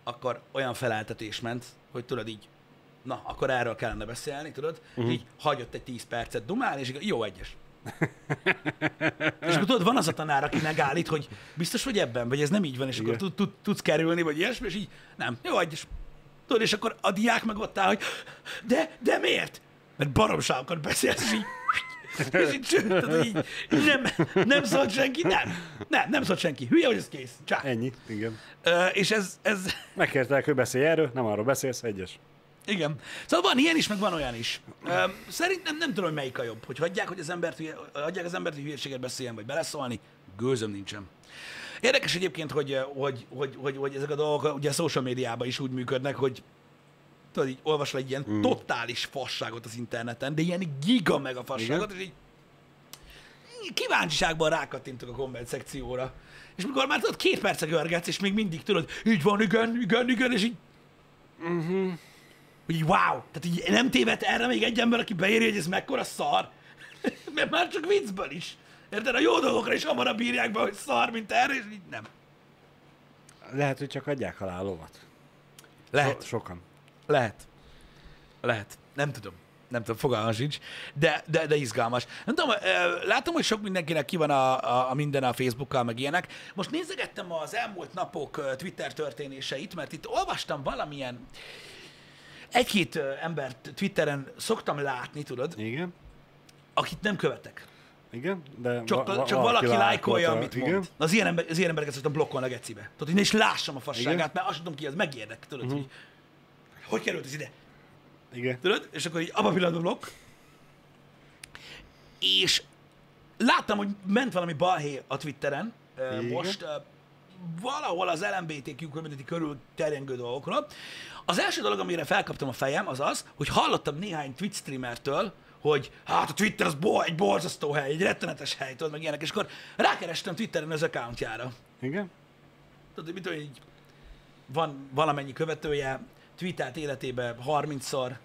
akkor olyan feleltetés ment, hogy tudod így, na, akkor erről kellene beszélni, tudod? Uh-huh. Így hagyott egy 10 percet dumálni, és így, jó egyes. és akkor tudod, van az a tanár, aki megállít, hogy biztos vagy ebben, vagy ez nem így van, és Igen. akkor tud, tud, tudsz kerülni, vagy ilyesmi, és így nem, jó egyes. Tudod, és akkor a diák meg ott áll, hogy de, de miért? Mert baromságokat beszélsz, és így, és így, nem, nem szólt senki, nem, nem, nem szólt senki. Hülye, hogy ez kész. Csá. Ennyi, igen. Ö, és ez, ez, Megkértek, hogy beszélj erről, nem arról beszélsz, egyes. igen. Szóval van ilyen is, meg van olyan is. Ö, szerintem nem tudom, hogy melyik a jobb. Hogy hagyják, hogy az embert, hagyják az embert, hogy hülyeséget beszéljen, vagy beleszólni, gőzöm nincsen. Érdekes egyébként, hogy, hogy, hogy, hogy, hogy ezek a dolgok ugye a social médiában is úgy működnek, hogy tudod, így olvasol egy ilyen mm. totális fasságot az interneten, de ilyen giga meg a fasságot, és így kíváncsiságban rákattintok a komment szekcióra. És mikor már tudod, két perce görgetsz, és még mindig tudod, így van, igen, igen, igen, és így... Uh-huh. Hogy így, wow! Tehát így nem tévedt erre még egy ember, aki beírja, hogy ez mekkora szar. (laughs) Mert már csak viccből is. Érted? A jó dolgokra is hamarabb bírják be, hogy szar, mint erre, és így nem. Lehet, hogy csak adják alá a lovat. Lehet. So- sokan. Lehet. Lehet. Nem tudom. Nem tudom, fogalmam sincs, de, de, de izgalmas. Nem tudom, látom, hogy sok mindenkinek ki van a, a, a minden a Facebookkal, meg ilyenek. Most nézegettem az elmúlt napok Twitter történéseit, mert itt olvastam valamilyen egy-két embert Twitteren szoktam látni, tudod, Igen. akit nem követek. Igen, de Csak, va- csak valaki lájkolja, lájkolta. amit Igen. mond. Az ilyen, ember, az ilyen embereket szoktam blokkolni a gecibe. Tudod, én is lássam a fasságát, Igen. mert azt tudom ki, az megérdek, tudod, Mhm. hogy hogy került ez ide? Igen. Tudod? És akkor így abban pillanatban blokk. És láttam, hogy ment valami balhé a Twitteren Igen. most, valahol az LMBTQ community körül terjengő dolgokról. Az első dolog, amire felkaptam a fejem, az az, hogy hallottam néhány Twitch streamertől, hogy hát a Twitter az bo- egy borzasztó hely, egy rettenetes hely, tudod, meg ilyenek, és akkor rákerestem Twitteren az accountjára. Igen. Tudod, mit tudom, így van valamennyi követője, tweetelt életében 30-szor,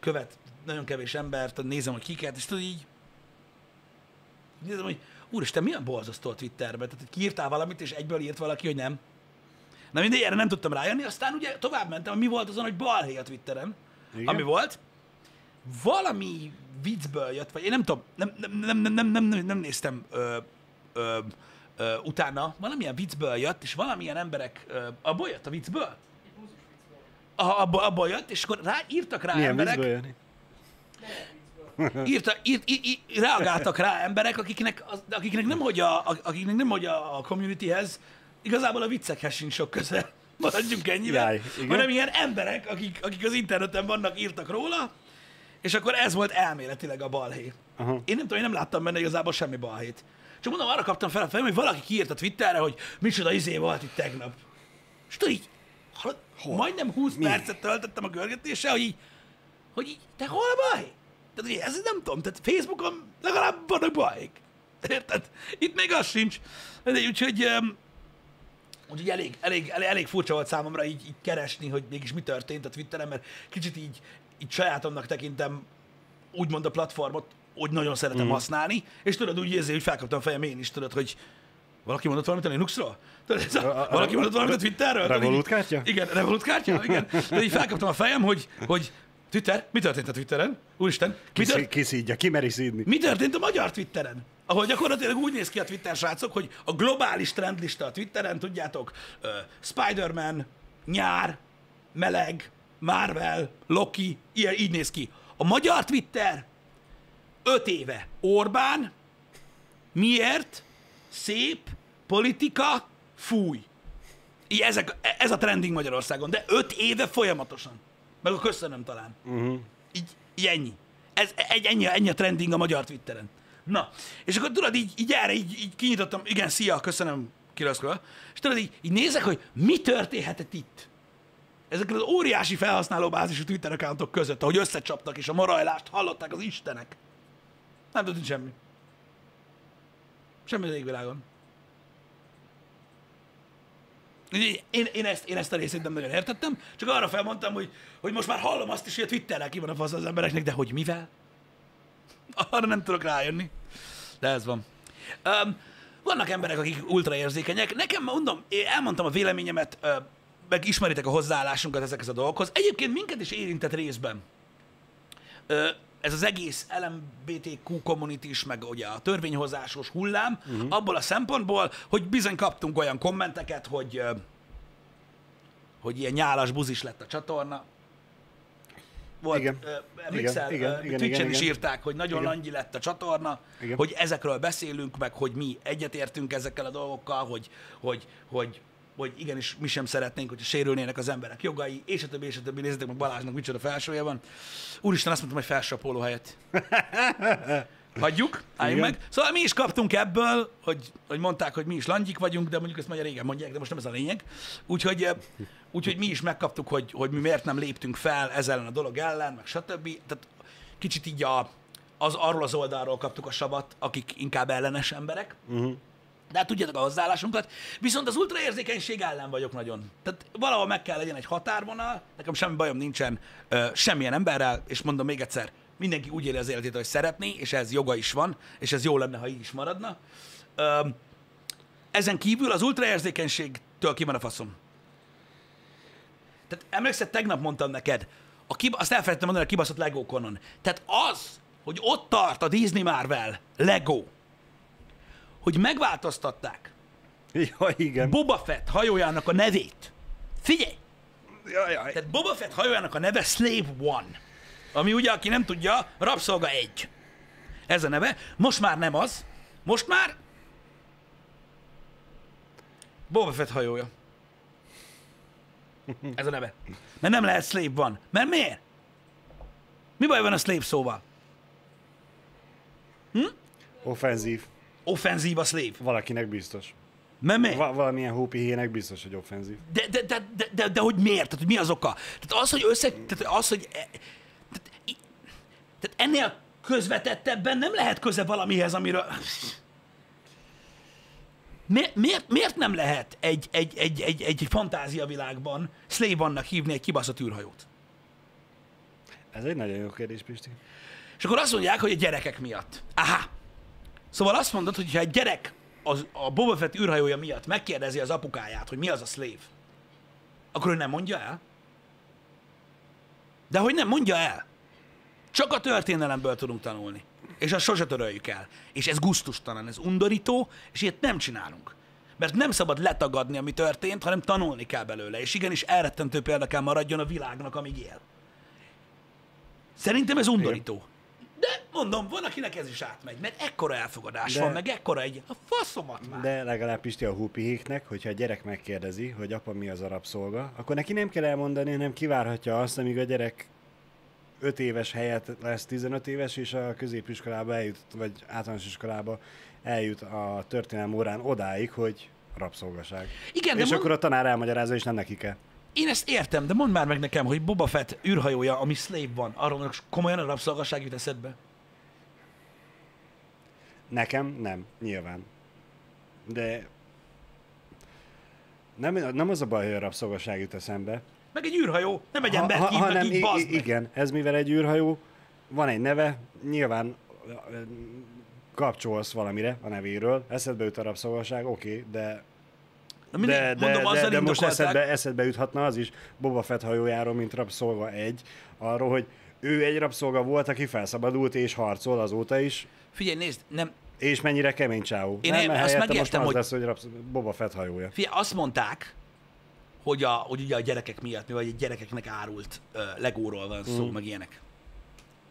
követ nagyon kevés embert, nézem, hogy kiket, és tudod így, nézem, hogy úristen, milyen borzasztó a Twitterben, tehát hogy kiírtál valamit, és egyből írt valaki, hogy nem. Na mindegy, erre nem tudtam rájönni, aztán ugye tovább mentem, mi volt azon, hogy balhé a Twitteren, Igen. ami volt, valami viccből jött, vagy én nem tudom, nem, nem, nem, nem, nem, nem, nem, nem néztem ö, ö, ö, utána, valamilyen viccből jött, és valamilyen emberek, ö, abból jött a viccből? Aha, abból, abból jött, és akkor rá, írtak rá Milyen emberek, vízből jönni? írta, írt, í, í, reagáltak rá emberek, akiknek, az, akiknek nem, hogy a, akiknek nem, hogy a, a communityhez, igazából a viccekhez sincs sok köze. Maradjunk ennyivel. Jaj, igen. hanem ilyen emberek, akik, akik az interneten vannak, írtak róla, és akkor ez volt elméletileg a balhé. Aha. Én nem tudom, én nem láttam benne igazából semmi balhét. Csak mondom, arra kaptam fel a fejem, hogy valaki kiírt a Twitterre, hogy micsoda izé volt itt tegnap. És tudod így, hallod, majdnem 20 Mi? percet töltöttem a görgetéssel, hogy így, hogy így, te hol a baj? Tehát ugye, ez nem tudom, tehát Facebookon legalább vannak bajék. Érted? Itt még az sincs. De úgyhogy, um, úgyhogy elég, elég, elég, elég furcsa volt számomra így, így keresni, hogy mégis mi történt a Twitteren, mert kicsit így, így sajátomnak tekintem úgymond a platformot, úgy nagyon szeretem mm. használni, és tudod, úgy érzi, hogy felkaptam a fejem én is, tudod, hogy valaki mondott valamit a Linuxról? Tudod, ez a, valaki mondott valamit a Twitterről? Revolut kártya? Igen, Revolut kártya, igen. (laughs) De így felkaptam a fejem, hogy, hogy Twitter, mi történt a Twitteren? Úristen, mi, tört, szí- ki szídja, ki meri szídni? mi történt a magyar Twitteren? Ahol gyakorlatilag úgy néz ki a Twitter, srácok, hogy a globális trendlista a Twitteren, tudjátok, uh, Spider-Man, nyár, meleg, Marvel, Loki, ilyen, így néz ki. A magyar Twitter öt éve Orbán, miért, szép, politika, fúj. Így ezek, ez a trending Magyarországon, de öt éve folyamatosan. Meg a köszönöm talán. Uh-huh. Így, így ennyi. Ez egy, ennyi, ennyi a trending a magyar Twitteren. Na, és akkor tudod, így, így erre így, így kinyitottam, igen, szia, köszönöm, kiraszkol. És tudod, így, így nézek, hogy mi történhetett itt. Ezekkel az óriási felhasználóbázisú Twitter accountok között, ahogy összecsaptak, és a morajlást hallották az istenek. Nem történt semmi. Semmi az égvilágon. Én, én, ezt, én ezt a részét nem nagyon értettem, csak arra felmondtam, hogy, hogy most már hallom azt is, hogy a Twitterrel ki van a fasz az embereknek, de hogy mivel? Arra nem tudok rájönni. De ez van. Um, vannak emberek, akik ultraérzékenyek. Nekem, mondom, én elmondtam a véleményemet uh, meg ismeritek a hozzáállásunkat ezekhez a dolgokhoz. Egyébként minket is érintett részben. Ö, ez az egész LMBTQ community is, meg ugye a törvényhozásos hullám, uh-huh. abból a szempontból, hogy bizony kaptunk olyan kommenteket, hogy hogy ilyen nyálas buzis lett a csatorna. Volt, Igen. ö, emlékszel, Igen, igen, igen, Twitch-en igen, is igen. írták, hogy nagyon Igen. langyi lett a csatorna, Igen. hogy ezekről beszélünk, meg hogy mi egyetértünk ezekkel a dolgokkal, hogy, hogy, hogy, hogy igenis mi sem szeretnénk, hogyha sérülnének az emberek jogai, és a többi, és a többi. Nézzétek meg Balázsnak micsoda felsője van. Úristen, azt mondtam, hogy felső a póló helyett. (laughs) Hagyjuk, álljunk Igen. meg. Szóval mi is kaptunk ebből, hogy, hogy mondták, hogy mi is langyik vagyunk, de mondjuk ezt már régen mondják, de most nem ez a lényeg. Úgyhogy, eh, úgyhogy mi is megkaptuk, hogy, hogy mi miért nem léptünk fel ezzel ellen a dolog ellen, meg stb. Tehát kicsit így a, az, arról az oldalról kaptuk a savat, akik inkább ellenes emberek. Uh-huh. De hát tudjátok a hozzáállásunkat. Viszont az ultraérzékenység ellen vagyok nagyon. Tehát valahol meg kell legyen egy határvonal, nekem semmi bajom nincsen ö, semmilyen emberrel, és mondom még egyszer, mindenki úgy éli az életét, hogy szeretné, és ez joga is van, és ez jó lenne, ha így is maradna. Ö, ezen kívül az ultraérzékenységtől ki van a faszom. Tehát emlékszel, tegnap mondtam neked, a kib- azt elfelejtettem mondani a kibaszott Legókonon. Tehát az, hogy ott tart a Disney Marvel Lego, hogy megváltoztatták Ja, igen. Boba Fett hajójának a nevét. Figyelj! Jaj, jaj. Tehát Boba Fett hajójának a neve Slave One. Ami ugye, aki nem tudja, Rabszolga egy. Ez a neve. Most már nem az. Most már Boba Fett hajója. Ez a neve. Mert nem lehet Slave One. Mert miért? Mi baj van a Slave szóval? Offenzív. Offenzív a Slave. Valakinek biztos. Mert miért? Va- valamilyen hópihének biztos, hogy offenzív. De, de, de, de, de, de hogy miért? Tehát, hogy mi az oka? Tehát az, hogy össze... Tehát az, hogy... e- Tehát, tehát ennél közvetettebben nem lehet köze valamihez, amiről... Miért, miért, miért nem lehet egy, egy, egy, egy, egy fantáziavilágban Slave annak hívni egy kibaszott űrhajót? Ez egy nagyon jó kérdés, Pisti. És akkor azt mondják, hogy a gyerekek miatt. Aha. Szóval azt mondod, hogy ha egy gyerek az, a Boba Fett űrhajója miatt megkérdezi az apukáját, hogy mi az a slave, akkor ő nem mondja el? De hogy nem mondja el? Csak a történelemből tudunk tanulni. És azt sose töröljük el. És ez guztustalan, ez undorító, és ilyet nem csinálunk. Mert nem szabad letagadni, ami történt, hanem tanulni kell belőle. És igenis elrettentő példa kell maradjon a világnak, amíg él. Szerintem ez undorító. De mondom, van, akinek ez is átmegy, mert ekkora elfogadás De- van, meg ekkora egy... A faszomat már. De legalább Pisti a hópihéknek, hogyha a gyerek megkérdezi, hogy apa mi az a rabszolga, akkor neki nem kell elmondani, hanem kivárhatja azt, amíg a gyerek 5 éves helyett lesz 15 éves, és a középiskolába eljut, vagy általános iskolába eljut a történelem órán odáig, hogy rabszolgaság. Igen, de és mond- akkor a tanár elmagyarázza, és nem neki kell. Én ezt értem, de mondd már meg nekem, hogy Boba Fett űrhajója, ami slave van, arról most komolyan a rabszolgaság jut eszedbe? Nekem nem, nyilván. De nem, nem az a baj, hogy a rabszolgaság jut eszembe, Meg egy űrhajó, nem egy ember hív, meg hanem így i- igen, ez mivel egy űrhajó, van egy neve, nyilván kapcsolsz valamire a nevéről, eszedbe jut a rabszolgaság, oké, de Na mindig, de, de, mondom, de, azzal de most eszedbe, eszedbe juthatna az is Boba Fett hajójáról, mint rabszolga egy, arról, hogy ő egy rabszolga volt, aki felszabadult és harcol azóta is, Figyelj, nézd, nem, és mennyire kemény csávó. Én nem, azt helyette most megértem, az hogy- lesz, hogy rabsz- Boba Fett hajója. figyelj, azt mondták, hogy, a, hogy ugye a gyerekek miatt, mivel egy gyerekeknek árult uh, legóról van szó, Mm. meg ilyenek.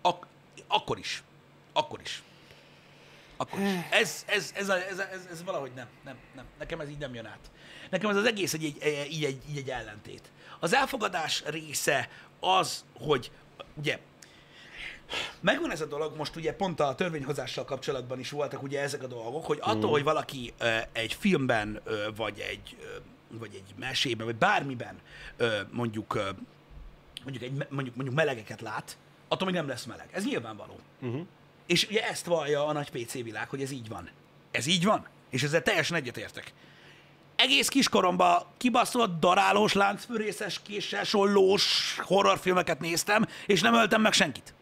Ak- akkor is. Akkor is. Akkor is. Ez, ez, ez, ez, ez, ez valahogy nem, nem, nem. Nekem ez így nem jön át. Nekem ez az egész egy, egy, egy, egy, egy ellentét. Az elfogadás része az, hogy ugye megvan ez a dolog, most ugye pont a törvényhozással kapcsolatban is voltak ugye ezek a dolgok, hogy attól, hogy valaki ö, egy filmben, ö, vagy egy, ö, vagy egy mesében, vagy bármiben ö, mondjuk, ö, mondjuk, egy, mondjuk, mondjuk melegeket lát, attól még nem lesz meleg. Ez nyilvánvaló. Uh-huh. És ugye ezt vallja a nagy PC világ, hogy ez így van. Ez így van. És ezzel teljesen egyetértek. Egész kiskoromban kibaszott, darálós, láncfűrészes, késsel sollós horrorfilmeket néztem, és nem öltem meg senkit.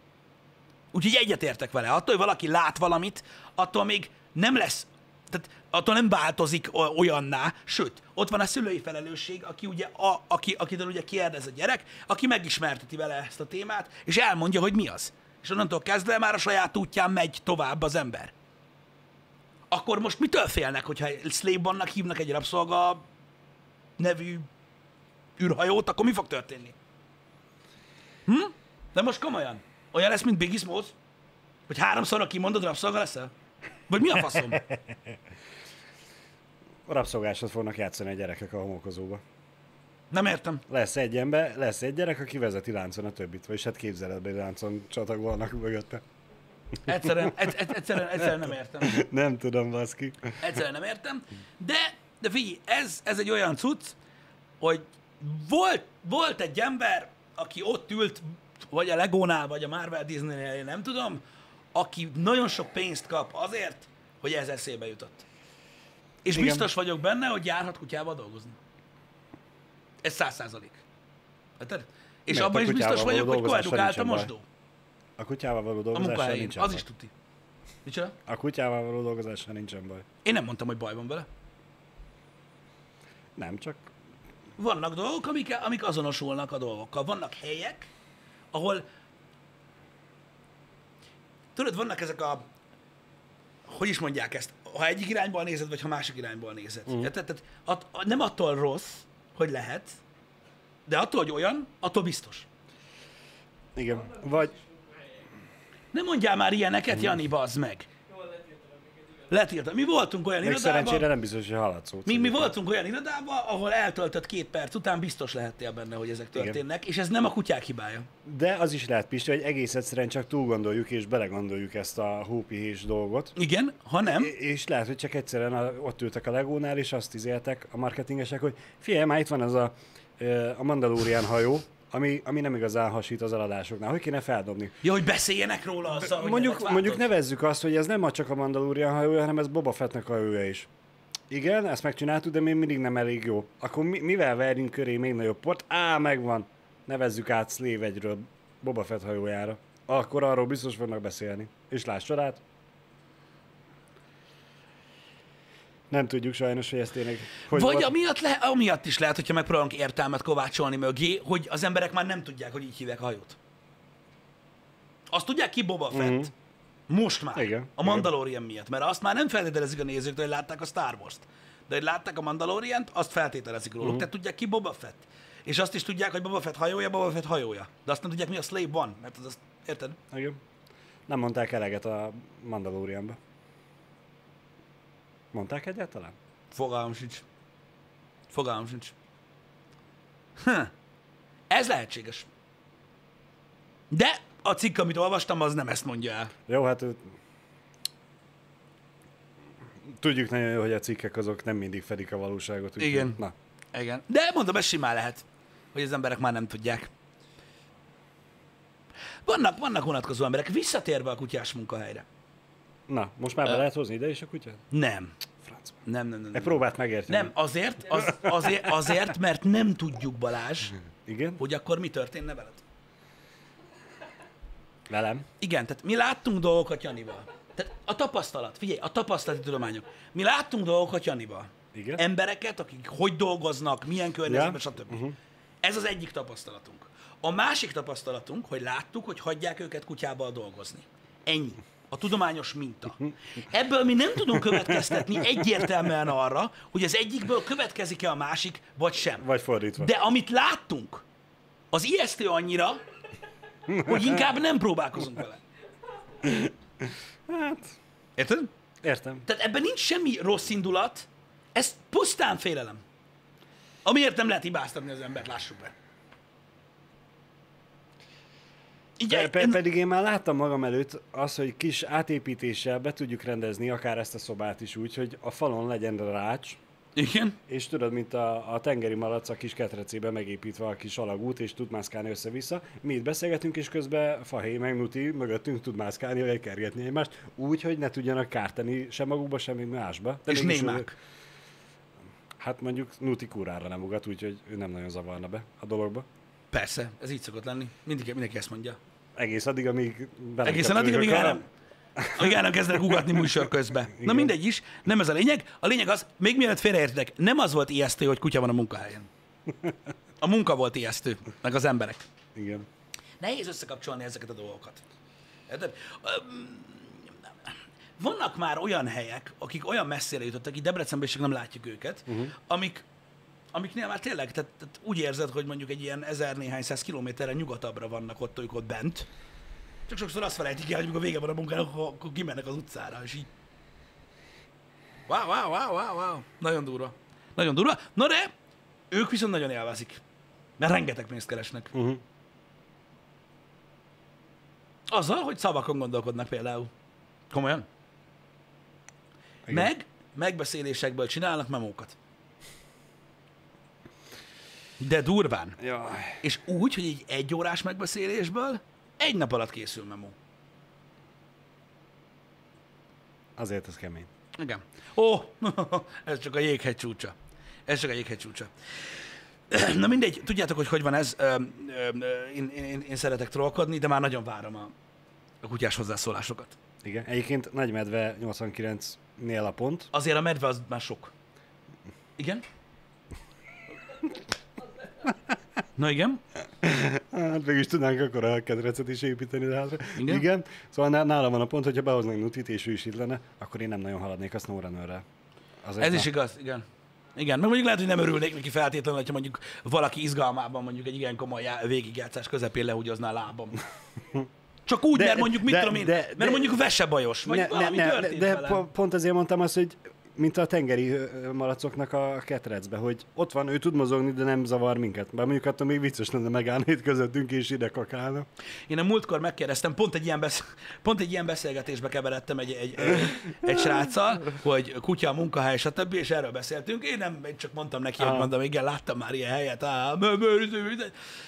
Úgyhogy egyetértek vele. Attól, hogy valaki lát valamit, attól még nem lesz tehát attól nem változik olyanná, sőt, ott van a szülői felelősség, aki ugye, a, aki, akitől ugye kérdez a gyerek, aki megismerteti vele ezt a témát, és elmondja, hogy mi az. És onnantól kezdve már a saját útján megy tovább az ember. Akkor most mitől félnek, hogyha slave hívnak egy rabszolga nevű űrhajót, akkor mi fog történni? Hm? De most komolyan. Olyan lesz, mint Biggie Smalls? Hogy háromszor, aki mondod, rabszolga leszel? Vagy mi a faszom? (laughs) A rabszolgásot fognak játszani a gyerekek a homokozóba. Nem értem. Lesz egy ember, lesz egy gyerek, aki vezeti láncon a többit, vagyis hát képzeletben láncon csatagolnak mögötte. Egyszerűen, egy, egy, egyszerűen, egyszerűen nem értem. Nem tudom, baszki. Egyszerűen nem értem. De, de figyelj, ez, ez egy olyan cucc, hogy volt, volt egy ember, aki ott ült, vagy a Legónál, vagy a Marvel Disney-nél, én nem tudom, aki nagyon sok pénzt kap azért, hogy ez eszébe jutott. És Igen. biztos vagyok benne, hogy járhat kutyával dolgozni. Ez száz százalék. Érted? És abban is biztos vagyok, hogy koedukált a mosdó. A kutyával való dolgozással nincsen Az baj. is tuti. Micsoda? A kutyával való dolgozással nincsen baj. Én nem mondtam, hogy baj van vele. Nem, csak Vannak dolgok, amik, amik azonosulnak a dolgokkal. Vannak helyek, ahol tudod, vannak ezek a hogy is mondják ezt, ha egyik irányból nézed, vagy ha másik irányból nézed. Mm. Tehát, tehát at, nem attól rossz, hogy lehet, de attól, hogy olyan, attól biztos. igen. Vagy Nem mondjál már ilyeneket, Jani, bazd meg. Letiltam. Mi voltunk olyan még irodában, szerencsére nem biztos, hogy hallatszót. mi, mi voltunk olyan irodában, ahol eltöltött két perc után biztos lehettél benne, hogy ezek történnek, és ez nem a kutyák hibája. De az is lehet, Pisti, hogy egész egyszerűen csak túl gondoljuk és belegondoljuk ezt a hópihés dolgot. Igen, ha nem, És lehet, hogy csak egyszerűen a, ott ültek a Legónál, és azt izéltek a marketingesek, hogy figyelj, már itt van az a, a Mandalorian hajó, ami, ami nem igazán hasít az eladásoknál. Hogy kéne feldobni? Ja, hogy beszéljenek róla azzal, hogy Mondjuk, mondjuk nevezzük azt, hogy ez nem a csak a Mandalorian hajója, hanem ez Boba Fettnek a hajója is. Igen, ezt megcsináltuk, de még mindig nem elég jó. Akkor mi, mivel verjünk köré még nagyobb port? Á, megvan. Nevezzük át Slave egyről Boba Fett hajójára. Akkor arról biztos fognak beszélni. És láss sorát. Nem tudjuk sajnos, hogy ez tényleg... Hogy Vagy volt. amiatt, le, amiatt is lehet, hogyha megpróbálunk értelmet kovácsolni mögé, hogy az emberek már nem tudják, hogy így hívják a hajót. Azt tudják ki Boba Fett? Mhm. Most már. Igen, A Mandalorian miatt. Mert azt már nem feltételezik a nézők, hogy látták a Star Wars-t. De hogy látták a Mandalorian-t, azt feltételezik róluk. Mhm. Tehát tudják ki Boba Fett. És azt is tudják, hogy Boba Fett hajója, Boba Fett hajója. De azt nem tudják, mi a Slave One. Mert az, azt, érted? Igen. Nem mondták eleget a Mandalorianba. Mondták egyáltalán? Fogalmam sincs. Fogalmam sincs. Hm. Ez lehetséges. De a cikk, amit olvastam, az nem ezt mondja el. Jó, hát tudjuk nagyon jó, hogy a cikkek azok nem mindig fedik a valóságot. úgyhogy- Igen. Na, Igen. De mondom, ez simán lehet, hogy az emberek már nem tudják. Vannak, vannak vonatkozó emberek. Visszatérve a kutyás munkahelyre. Na most már be lehet hozni ide is a kutyát? Nem. Franc. Nem, nem, nem. Nem. próbát megérteni. Nem, azért, az, azért, azért, mert nem tudjuk, Balázs, Igen? hogy akkor mi történne veled. Velem? Igen, tehát mi láttunk dolgokat Janival. Tehát a tapasztalat, figyelj, a tapasztalati tudományok. Mi láttunk dolgokat Janival. Igen? Embereket, akik hogy dolgoznak, milyen környezetben, Ja. stb. Uh-huh. Ez az egyik tapasztalatunk. A másik tapasztalatunk, hogy láttuk, hogy hagyják őket kutyával dolgozni. Ennyi. A tudományos minta. Ebből mi nem tudunk következtetni egyértelműen arra, hogy az egyikből következik-e a másik, vagy sem. Vagy fordítva. De amit láttunk, az ijesztő annyira, hogy inkább nem próbálkozunk vele. Hát, Érted? értem. Tehát ebben nincs semmi rossz indulat, ez pusztán félelem. Amiért nem lehet hibáztatni az embert, lássuk be. Így, Pe- én- pedig én már láttam magam előtt az, hogy kis átépítéssel be tudjuk rendezni akár ezt a szobát is úgy, hogy a falon legyen rács, igen, és tudod, mint a, a tengeri malac a kis ketrecébe megépítve a kis alagút, és tud mászkálni össze-vissza. Mi itt beszélgetünk, és közben Fahé meg Nuti mögöttünk tud mászkálni, vagy kergetni egymást, úgy, hogy ne tudjanak kárt tenni sem magukba, sem másba. De és ő- némák. Hát mondjuk Nuti kurára nem ugat, úgyhogy ő nem nagyon zavarna be a dologba. Persze, ez így szokott lenni. Mindig, mindenki ezt mondja. Egész addig, amíg Egészen addig, amíg el nem. amíg el nem kezdenek ugatni műsor közben. Na mindegy is, nem ez a lényeg. A lényeg az, még mielőtt félreértek, nem az volt ijesztő, hogy kutya van a munkahelyen. A munka volt ijesztő, meg az emberek. Igen. Nehéz összekapcsolni ezeket a dolgokat. Érted? Vannak már olyan helyek, akik olyan messzire jutottak, itt Debrecenben is nem látjuk őket, uh-huh. amik, amiknél már tényleg, tehát, tehát úgy érzed, hogy mondjuk egy ilyen ezer néhány száz kilométerre nyugatabbra vannak ott, ők ott bent. Csak sokszor azt felejtik el, hogy amikor vége van a munkának, akkor, akkor kimennek az utcára, és így. Wow, wow, wow, wow, wow. Nagyon durva. Nagyon durva. Na de, ők viszont nagyon élvezik. Mert rengeteg pénzt keresnek. Uh-huh. Azzal, hogy szavakon gondolkodnak például. Komolyan? Igen. Meg megbeszélésekből csinálnak memókat. De durván. Jaj. És úgy, hogy egy egyórás megbeszélésből egy nap alatt készül memó. Azért ez kemény. Igen. Ó, (laughs) ez csak a jéghegy csúcsa. Ez csak a jéghegy csúcsa. (clears throat) Na mindegy, tudjátok, hogy hogy van ez. Én, én, én szeretek trollkodni, de már nagyon várom a, a kutyás hozzászólásokat. Igen. Egyébként Nagy Medve 89-nél a pont. Azért a medve az már sok. Igen? Na igen? Hát mégis tudnánk akkor a kedrecet is építeni hátra. Igen? Igen. Szóval ná- nálam van a pont, hogyha behoznánk Nutit, és ő is itt lenne, akkor én nem nagyon haladnék a SnowRunner-rel. Azért Ez is igaz, igen. Igen, meg mondjuk lehet, hogy nem örülnék neki feltétlenül, hogyha mondjuk valaki izgalmában mondjuk egy igen komoly já- végigjátszás közepén lehúgyozná a lábam. Csak úgy, De- mert mondjuk, mit de- tudom én, de- mert de- mondjuk vesebajos, vagy ne, ne, valami ne, történt de velem. po- pont azért mondtam azt, hogy mint a tengeri malacoknak a ketrecbe, hogy ott van, ő tud mozogni, de nem zavar minket. Bár mondjuk attól még vicces lenne megállni itt közöttünk és ide kakálna. Én a múltkor megkérdeztem, pont egy ilyen, besz... (laughs) pont egy ilyen beszélgetésbe keveredtem egy, egy, egy, egy sráccal, hogy kutya, munkahely, stb. és erről beszéltünk. Én nem én csak mondtam neki, hogy mondom, igen, láttam már ilyen helyet. Á,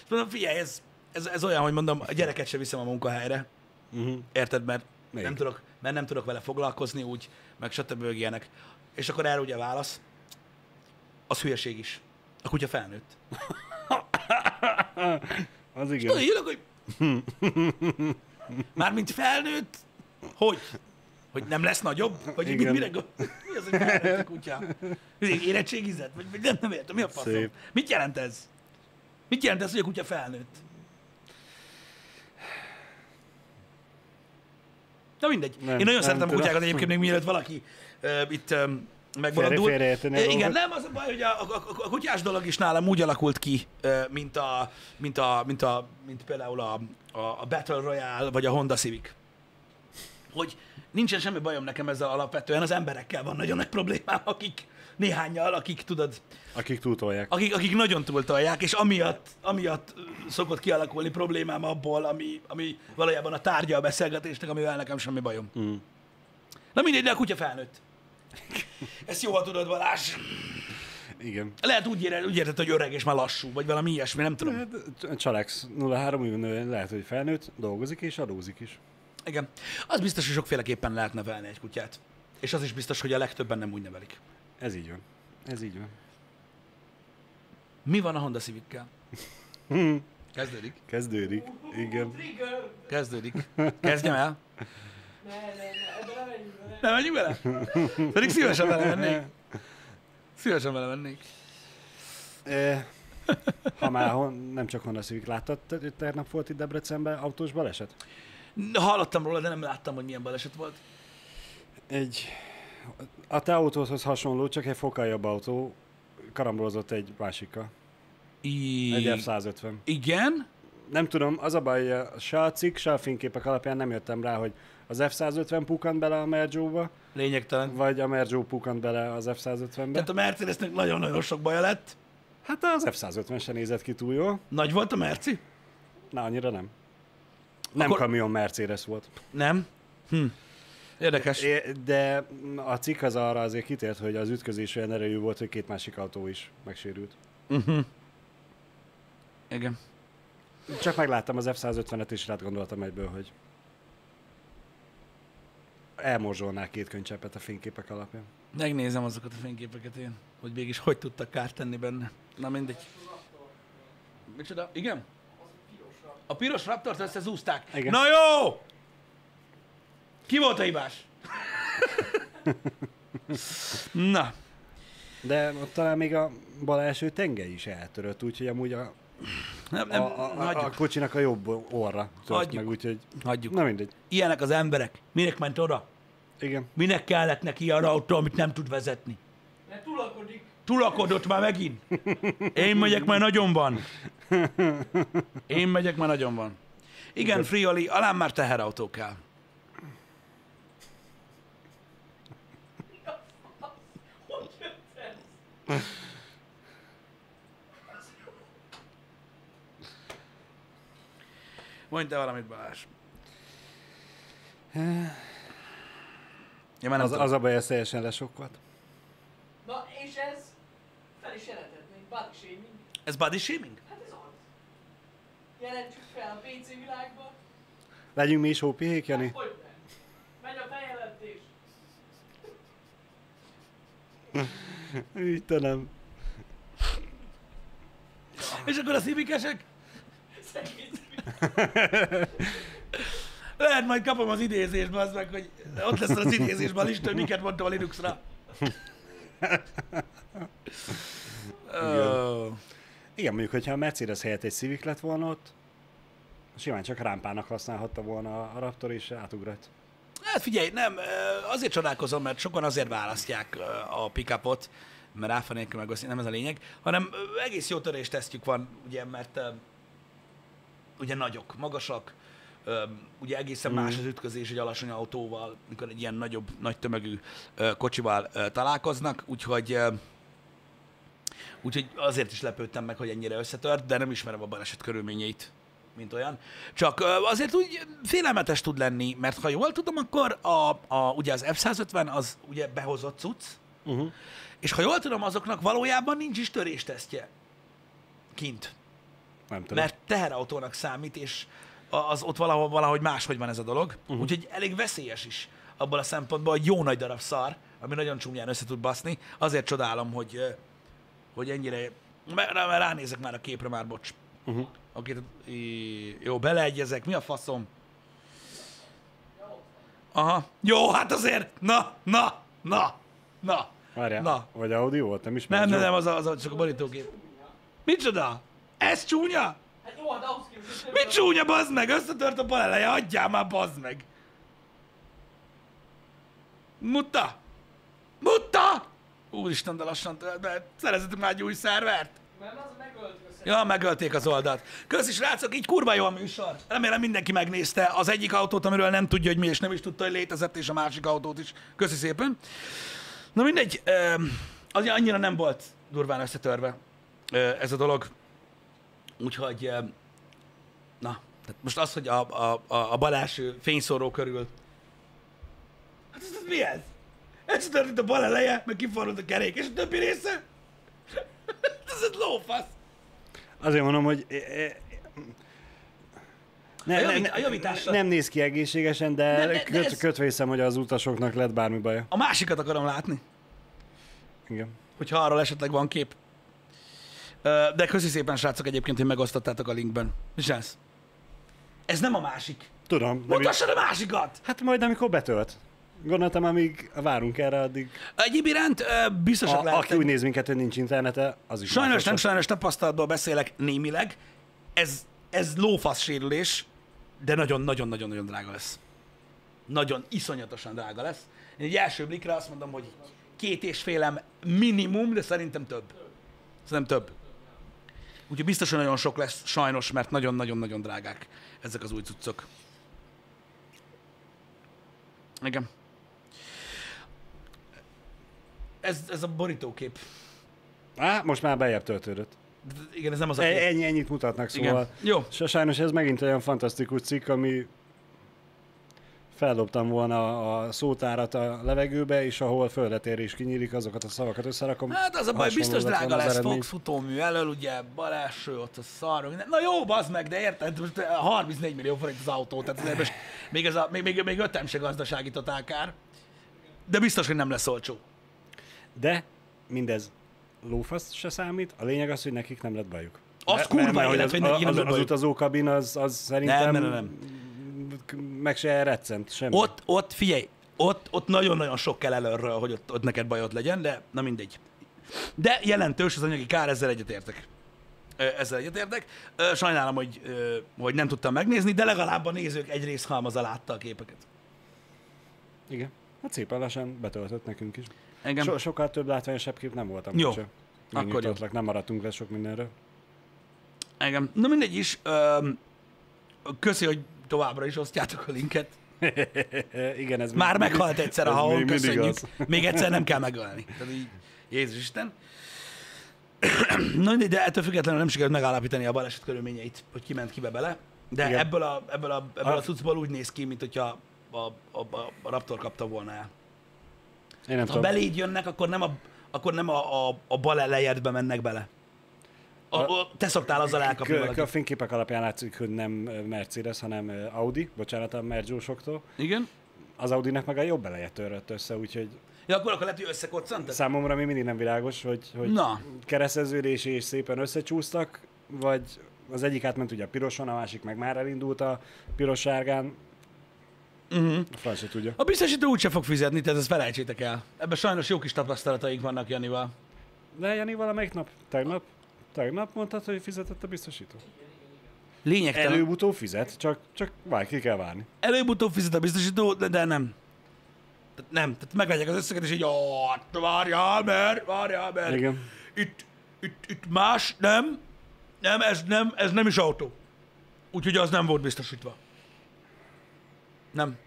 mondom, figyelj, ez, ez, ez, olyan, hogy mondom, a gyereket sem viszem a munkahelyre. Uh-huh. Érted, mert Még. nem, tudok, mert nem tudok vele foglalkozni úgy, meg stb. ilyenek. És akkor erre ugye a válasz, az hülyeség is. A kutya felnőtt. (laughs) Az igen. Tudod, írok, hogy... Mármint felnőtt, hogy? Hogy nem lesz nagyobb? Vagy Igen. mire gond- Mi az, hogy felnőtt a kutya? Érettségizett? Vagy, nem, nem értem, mi a faszom? Szép. Mit jelent ez? Mit jelent ez, hogy a kutya felnőtt? Na mindegy. Nem, Én nagyon nem szeretem a kutyákat egyébként, még mielőtt valaki itt megmaradul. Félre- a Igen, dolgot. nem, az a baj, hogy a, a, a, a kutyás dolog is nálam úgy alakult ki, mint, a, mint, a, mint, a, mint például a, a, Battle Royale, vagy a Honda Civic. Hogy nincsen semmi bajom nekem ezzel alapvetően, az emberekkel van nagyon nagy problémám, akik néhányal, akik tudod, Akik túltolják. akik, akik nagyon túltolják, és amiatt, amiatt szokott kialakulni problémám abból, ami, ami valójában a tárgya a beszélgetésnek, amivel nekem semmi bajom. Mm. Na mindegy, de a kutya felnőtt. Ezt jó, ha tudod, Balázs. Igen. Lehet úgy, éred, úgy érted, hogy öreg és már lassú, vagy valami ilyesmi, nem tudom. Hát, Csalex 03 nő lehet, hogy felnőtt, dolgozik és adózik is. Igen. Az biztos, hogy sokféleképpen lehet nevelni egy kutyát. És az is biztos, hogy a legtöbben nem úgy nevelik. Ez így van. Ez így van. Mi van a Honda Civic-kel? (laughs) Kezdődik. Kezdődik. Igen. Kezdődik. Kezdjem el. Nem menjünk bele? Pedig szívesen vele mennék. Szívesen vele mennék. Ha már hon, nem csak Honda Civic láttad, te- tegnap volt itt Debrecenben autós baleset? Hallottam róla, de nem láttam, hogy milyen baleset volt. Egy, a te autódhoz hasonló, csak egy fokkal jobb autó karambolozott egy másikkal. I... Egy F-150. Igen? Nem tudom, az a baj, hogy se a cikk, se a fényképek alapján nem jöttem rá, hogy az F-150 pukant bele a Merjo-ba, Lényegtelen. vagy a Merjo pukant bele az F-150-be. Tehát a Mercedesnek nagyon-nagyon sok baja lett. Hát az F-150 se nézett ki túl jól. Nagy volt a Merci? Na, annyira nem. Nem Akkor- kamion Mercedes volt. Nem? Hm. Érdekes. De a cikk az arra azért kitért, hogy az ütközés olyan erejű volt, hogy két másik autó is megsérült. Uh-huh. Igen. Csak megláttam az F-150-et, és rát gondoltam egyből, hogy elmorzsolnák két könycsepet a fényképek alapján. Megnézem azokat a fényképeket én, hogy mégis hogy tudtak kárt tenni benne. Na mindegy. Micsoda? Igen? A piros raptort összezúzták. Igen. Na jó! Ki volt a hibás? (laughs) Na, De ott talán még a bal első tenge is eltörött, úgyhogy amúgy a, nem, a, nem, a, a, a hagyjuk, kocsinak a jobb orra tört Hagyjuk. meg, úgyhogy hagyjuk. na mindegy. Ilyenek az emberek. Minek ment oda? Igen. Minek kellett neki arra autó, amit nem tud vezetni? Mert tulakodik. Tulakodott már megint. Én megyek, már nagyon van. Én megyek, már nagyon van. Igen, Frioli, alám már teherautó kell. Hogy jött ez? Mondj te valamit, Balázs. Ja, már nem Az, tudom. az a baj, ez teljesen lesokkolt. Na, és ez fel is jelentetnénk, body shaming. Ez body shaming? Hát ez az. Jelentsük fel a PC világba. Legyünk mi is hópihék, Jani? Hogy nem? Megy a feljelentés. (laughs) Istenem. És akkor a szibikesek? Szegény (laughs) Lehet, majd kapom az idézést, az meg, hogy ott lesz az idézésben a lista, hogy miket mondtam a Linuxra. (laughs) Oh. Igen, mondjuk, hogyha a Mercedes helyett egy Civic lett volna ott, simán csak rámpának használhatta volna a Raptor, és átugrott. Hát figyelj, nem, azért csodálkozom, mert sokan azért választják a pickupot, mert áfa nélkül megosztani, nem ez a lényeg, hanem egész jó töréstesztjük van, ugye, mert ugye nagyok, magasak, ugye egészen más az ütközés egy alacsony autóval, mikor egy ilyen nagyobb, nagy tömegű ö, kocsival ö, találkoznak, úgyhogy ö, Úgyhogy azért is lepődtem meg, hogy ennyire összetört, de nem ismerem a baleset körülményeit, mint olyan. Csak ö, azért úgy félelmetes tud lenni, mert ha jól tudom, akkor a, a, ugye az F-150 az ugye behozott cucc, Uh-huh. és ha jól tudom, azoknak valójában nincs is töréstesztje kint. Nem tudom. Mert teherautónak számít, és az ott valahol, valahogy máshogy van ez a dolog. Uh-huh. Úgyhogy elég veszélyes is abból a szempontból, hogy jó nagy darab szar, ami nagyon csúnyán össze tud baszni. Azért csodálom, hogy, hogy ennyire... Mert ránézek már a képre már, bocs. Uh-huh. Akit, í- jó, beleegyezek, mi a faszom? Aha, jó, hát azért, na, na, na, na. Várjál, Na. vagy Audi volt, nem Nem, ismered? nem, Joe? nem, az a, az a, csak a borítógép. Micsoda? Ez csúnya? Hát jó, de ahhoz képest... Mi csúnya, bazd meg? Összetört a paleleje, adjál már, bazd meg! Mutta! Mutta! Úristen, de lassan, de szerezetek már egy új szervert. Mert az megölt össze. Ja, megölték az oldalt. Köszi, srácok, így kurva jó a műsor. Remélem mindenki megnézte az egyik autót, amiről nem tudja, hogy mi, és nem is tudta, hogy létezett, és a másik autót is. Köszi szépen. Na mindegy, az annyira nem volt durván összetörve ez a dolog. Úgyhogy, na, tehát most az, hogy a, a, a, a bal első fényszóró körül. Hát ez, ez mi ez? Ez történt a bal eleje, meg kiforrott a kerék, és a többi része? (laughs) ez egy lófasz. Azért mondom, hogy ne, A javít- a javításra- nem néz ki egészségesen, de, De- de- de köt, ez- kötve hiszem, hogy az utasoknak lett bármi baja. A másikat akarom látni, Igen. hogyha arról esetleg van kép. De köszi szépen, srácok, egyébként, hogy megosztottátok a linkben. Mi ez? Nem a másik. Tudom. Mutassad a másikat! hát majd amikor betölt. Gondoltam, amíg várunk erre, addig Egyéb iránt biztosak a, aki lehettek. úgy néz minket, hogy nincs internete, az is Sajnos nem sajnos tapasztalatból beszélek némileg. Ez, ez lófasz sérülés, de nagyon-nagyon-nagyon-nagyon drága lesz. Nagyon iszonyatosan drága lesz. Én egy első blikre azt mondom, hogy két és félem minimum, de szerintem több. Szerintem több. Úgyhogy biztos, hogy nagyon sok lesz, sajnos, mert nagyon-nagyon-nagyon drágák ezek az új cuccok. Igen. Ez, ez a borítókép. Á, most már bejebb töltődött. De Igen, ez nem az a E- kép. Ennyi, ennyit mutatnak, Igen. szóval. Jó. S- Sajnos ez megint olyan fantasztikus cikk, ami feldobtam volna a szótárat a levegőbe, és ahol földetér és kinyílik, azokat a szavakat összerakom. Hát az a baj, biztos drága az lesz. Fox futómű elől, ugye baláső, ott a szar, minden. Na jó, bazd meg, de érted, most 34 millió forint az autó, tehát azért most még, ez a, még, még, még ötem se gazdasági totálkár. De biztos, hogy nem lesz olcsó. De mindez lófasz se számít, a lényeg az, hogy nekik nem lett bajuk. Az Mert- kurva mert- mert élet, az, hogy az, lett az, bajuk. utazókabin az, az szerintem Nem, nem, nem, nem. meg se reccent, semmi. Ott, ott, figyelj, ott, ott nagyon-nagyon sok kell előről, hogy ott, ott neked bajod legyen, de na mindegy. De jelentős az anyagi kár, ezzel egyetértek. Ezzel egyetértek. Sajnálom, hogy, hogy nem tudtam megnézni, de legalább a nézők egy részhalmaza látta a képeket. Igen. Hát szépen lassan betöltött nekünk is. Engem. So, sokkal több látványosabb kép nem voltam. Jó. úgyse. Akkor jó. Nem maradtunk le sok mindenről. Engem. Na mindegy is. Ö, köszi, hogy továbbra is osztjátok a linket. (laughs) Igen, ez Már még- meghalt egyszer a haon, mindig köszönjük. az. Még egyszer nem kell megölni. Tehát így, Jézus Isten. (clears throat) Na de ettől függetlenül nem sikerült megállapítani a baleset körülményeit, hogy ki ment kibe bele. De Igen. ebből a, ebből, a, ebből a A- cuccból úgy néz ki, mint hogyha a, a, a, a Raptor kapta volna el. Én nem Ha tudom. beléd jönnek, akkor nem a, akkor nem a, a, a bal elejedbe mennek bele. A, A- a, te szoktál azzal elkapni. A fényképek alapján látszik, hogy nem Mercedes, hanem Audi, bocsánat a Mergyósoktól. Igen? Az Audinek meg a jobb eleje törött össze, úgyhogy Ja, akkor, akkor lehet, hogy összekoccant? számomra még mindig nem világos, hogy, hogy Na. kereszteződés és szépen összecsúsztak, vagy az egyik átment ugye a piroson, a másik meg már elindult a piros-sárgán. Uh-huh. A franc se tudja. A biztosító úgyse fog fizetni, tehát ezt felejtsétek el. Ebben sajnos jó kis tapasztalataink vannak Janival. De Jani valamelyik nap? Tegnap? Tegnap mondtad, hogy fizetett a biztosító? Lényegtelen. Elő... Előbb-utóbb fizet, csak, csak várj, ki kell várni. Előbb-utóbb fizet a biztosító, de, de nem. Tehát nem, tehát megvegyek az összeget, és így, ó, várjál, mert, várjál, mert. Igen. Itt, itt, itt más, nem, nem, ez nem, ez nem is autó. Úgyhogy az nem volt biztosítva. Nem.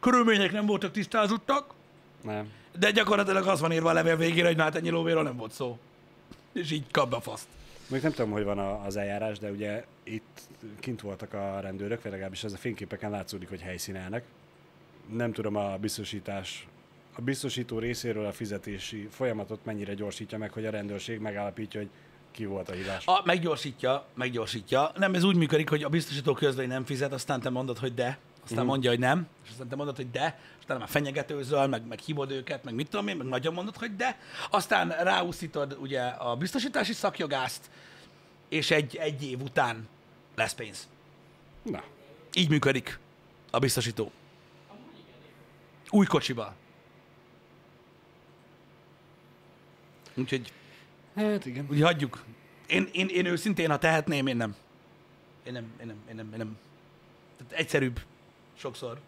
Körülmények nem voltak tisztázottak, Nem. de gyakorlatilag az van írva a levél végére, hogy na hát ennyi lóvéről nem volt szó. És így kap be a faszt. Még nem tudom, hogy van a- az eljárás, de ugye itt kint voltak a rendőrök, vagy legalábbis ez a fényképeken látszódik, hogy helyszínelnek. Nem tudom a biztosítás, a biztosító részéről a fizetési folyamatot mennyire gyorsítja meg, hogy a rendőrség megállapítja, hogy ki volt a hibás. A, meggyorsítja, meggyorsítja. Nem, ez úgy működik, hogy a biztosító közben nem fizet, aztán te mondod, hogy de, aztán Mhm. mondja, hogy nem, és aztán te mondod, hogy de, aztán már fenyegetőzöl, meg, meg hívod őket, meg mit tudom én, meg nagyon mondod, hogy de, aztán ráúszítod ugye a biztosítási szakjogást, és egy, egy év után lesz pénz. Na, Így működik a biztosító. Új kocsival. Úgyhogy hát igen. Úgy hagyjuk. Én, én, én őszintén, ha tehetném, én nem. Én nem, én nem, én nem, én nem. Tehát egyszerűbb sokszor,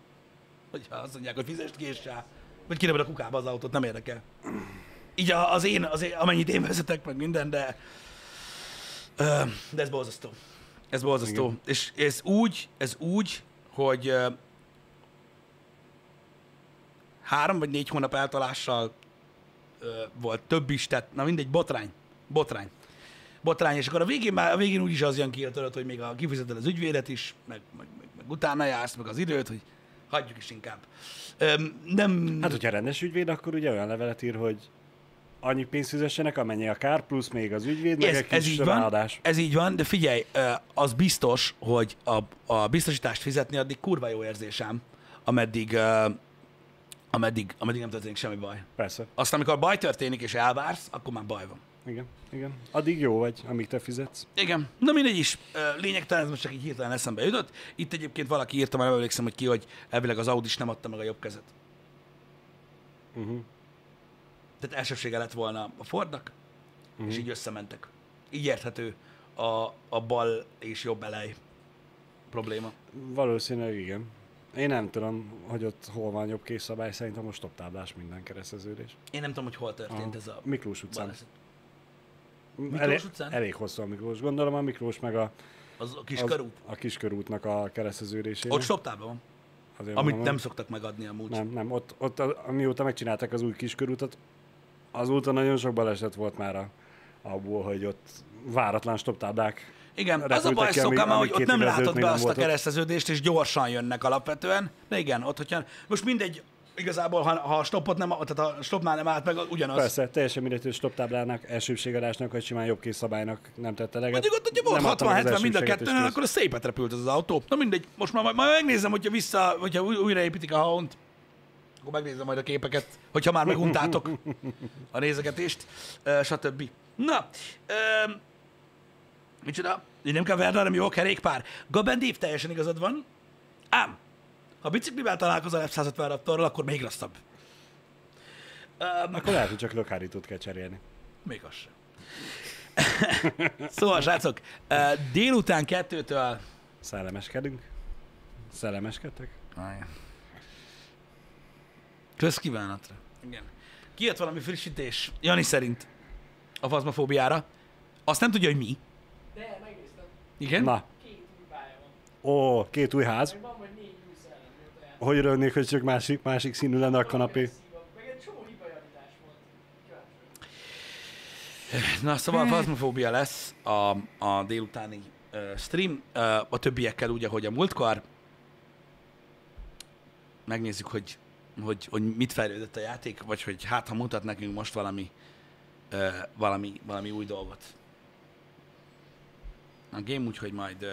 hogyha azt mondják, hogy fizest ki és rá. Vagy kirabad a kukába az autót, nem érdekel. Így a- az én, az én, amennyit én vezetek, meg minden, de... De ez borzasztó. Ez borzasztó. Igen. És ez úgy, ez úgy, hogy három vagy négy hónap eltalással volt több is, tehát na mindegy, botrány. Botrány. Botrány, és akkor a végén már a végén úgyis az jön ki, tudod, hogy még a kifizeted az ügyvédet is, meg, meg, meg, meg utána jársz, meg az időt, hogy hagyjuk is inkább. Öm, nem... Hát, hogyha rendes ügyvéd, akkor ugye olyan levelet ír, hogy annyi pénzt fizessenek, amennyi a kár, plusz még az ügyvéd, meg ez, egy ez kis így van, ez így van, de figyelj, az biztos, hogy a, a biztosítást fizetni addig kurva jó érzésem, ameddig, ameddig, ameddig nem történik semmi baj. Persze. Aztán, amikor baj történik és elvársz, akkor már baj van. Igen, igen. Addig jó vagy, amíg te fizetsz. Igen, na mindegy is. Lényegtelen, ez most csak így hirtelen eszembe jutott. Itt egyébként valaki írta, már emlékszem, hogy ki, hogy elvileg az Audi is nem adta meg a jobb kezet. Uh-huh. Tehát elsősége lett volna a Fordnak, Mhm. és így összementek. Így érthető a, a bal és jobb elej probléma. Valószínűleg igen. Én nem tudom, hogy ott hol van jobb készszabály, szerintem most stop táblás minden kereszteződés. Én nem tudom, hogy hol történt Aha. ez a Miklós utcán. baleset. Miklós elég, utcán? elég hosszú a Miklós. Gondolom a Miklós meg a, Az a kis az, a kiskörútnak a kereszteződésén. Ott stoptában van, Azért amit mondom, nem szoktak megadni amúgy. Nem, nem, ott, ott amióta megcsinálták az új kiskörútat, azóta nagyon sok baleset volt már a, abból, hogy ott váratlan stoptáblák. Igen, az a baj ami hogy ott nem látod be azt a kereszteződést, és gyorsan jönnek alapvetően. De igen, ott, hogyha... Most mindegy, igazából, ha, ha a stoppot nem, tehát a stopnál nem állt meg, ugyanaz. Persze, teljesen mindegy, hogy stoptáblának, elsőbségadásnak, vagy simán jobb készszabálynak nem tette eleget. Mondjuk ott, hogyha volt adta meg az 60-70 mind a kész. akkor a szépet repült az, az autó. Na mindegy, most már majd, majd megnézem, hogyha vissza, hogyha új- újraépítik a haont, akkor megnézem majd a képeket, hogyha már meguntátok a nézegetést, stb. Na, öm, micsoda? Így nem kell Werner, nem jó a kerékpár. Gaben Dave teljesen igazad van. Ám, Ha biciklivel találkozol F-150 Raptorral, akkor még rosszabb. Akkor lehet, hogy csak lökhárítót kell cserélni. Még az sem. szóval, srácok, délután kettőtől... Szellemeskedünk. Szellemeskedtek? Kösz kívánatra. Igen. Kijött valami frissítés, Jani szerint a fazmafóbiára. Azt nem tudja, hogy mi. De, megnéztem. Igen? Na, Két új pálya van. ó, két új ház. Van vagy négy új szellem, mióta jár. Hogy örülnék, hogy csak másik, másik színű lenne a kanapé. Na, szóval fazmafóbia lesz a, a délutáni uh, stream, uh, a többiekkel úgy, ahogy a múltkor. Megnézzük, hogy, hogy, hogy mit fejlődött a játék, vagy hogy hát, ha mutat nekünk most valami, uh, valami, valami új dolgot. A game úgyhogy majd uh,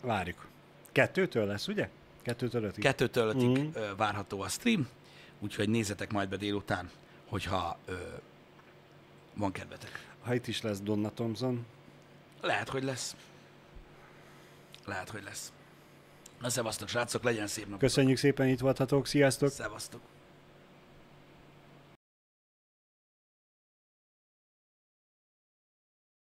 Várjuk. Kettőtől lesz, ugye? Kettőtől ötig. kettőtől ötig uh, várható a stream, úgyhogy nézzetek majd be délután, hogyha uh, van kedvetek. Ha itt is lesz Donna Thompson, Lehet, hogy lesz. Lehet, hogy lesz. Na, szevasztok, srácok, legyen szép nap. köszönjük szépen, itt voltatok, sziasztok! Szevasztok.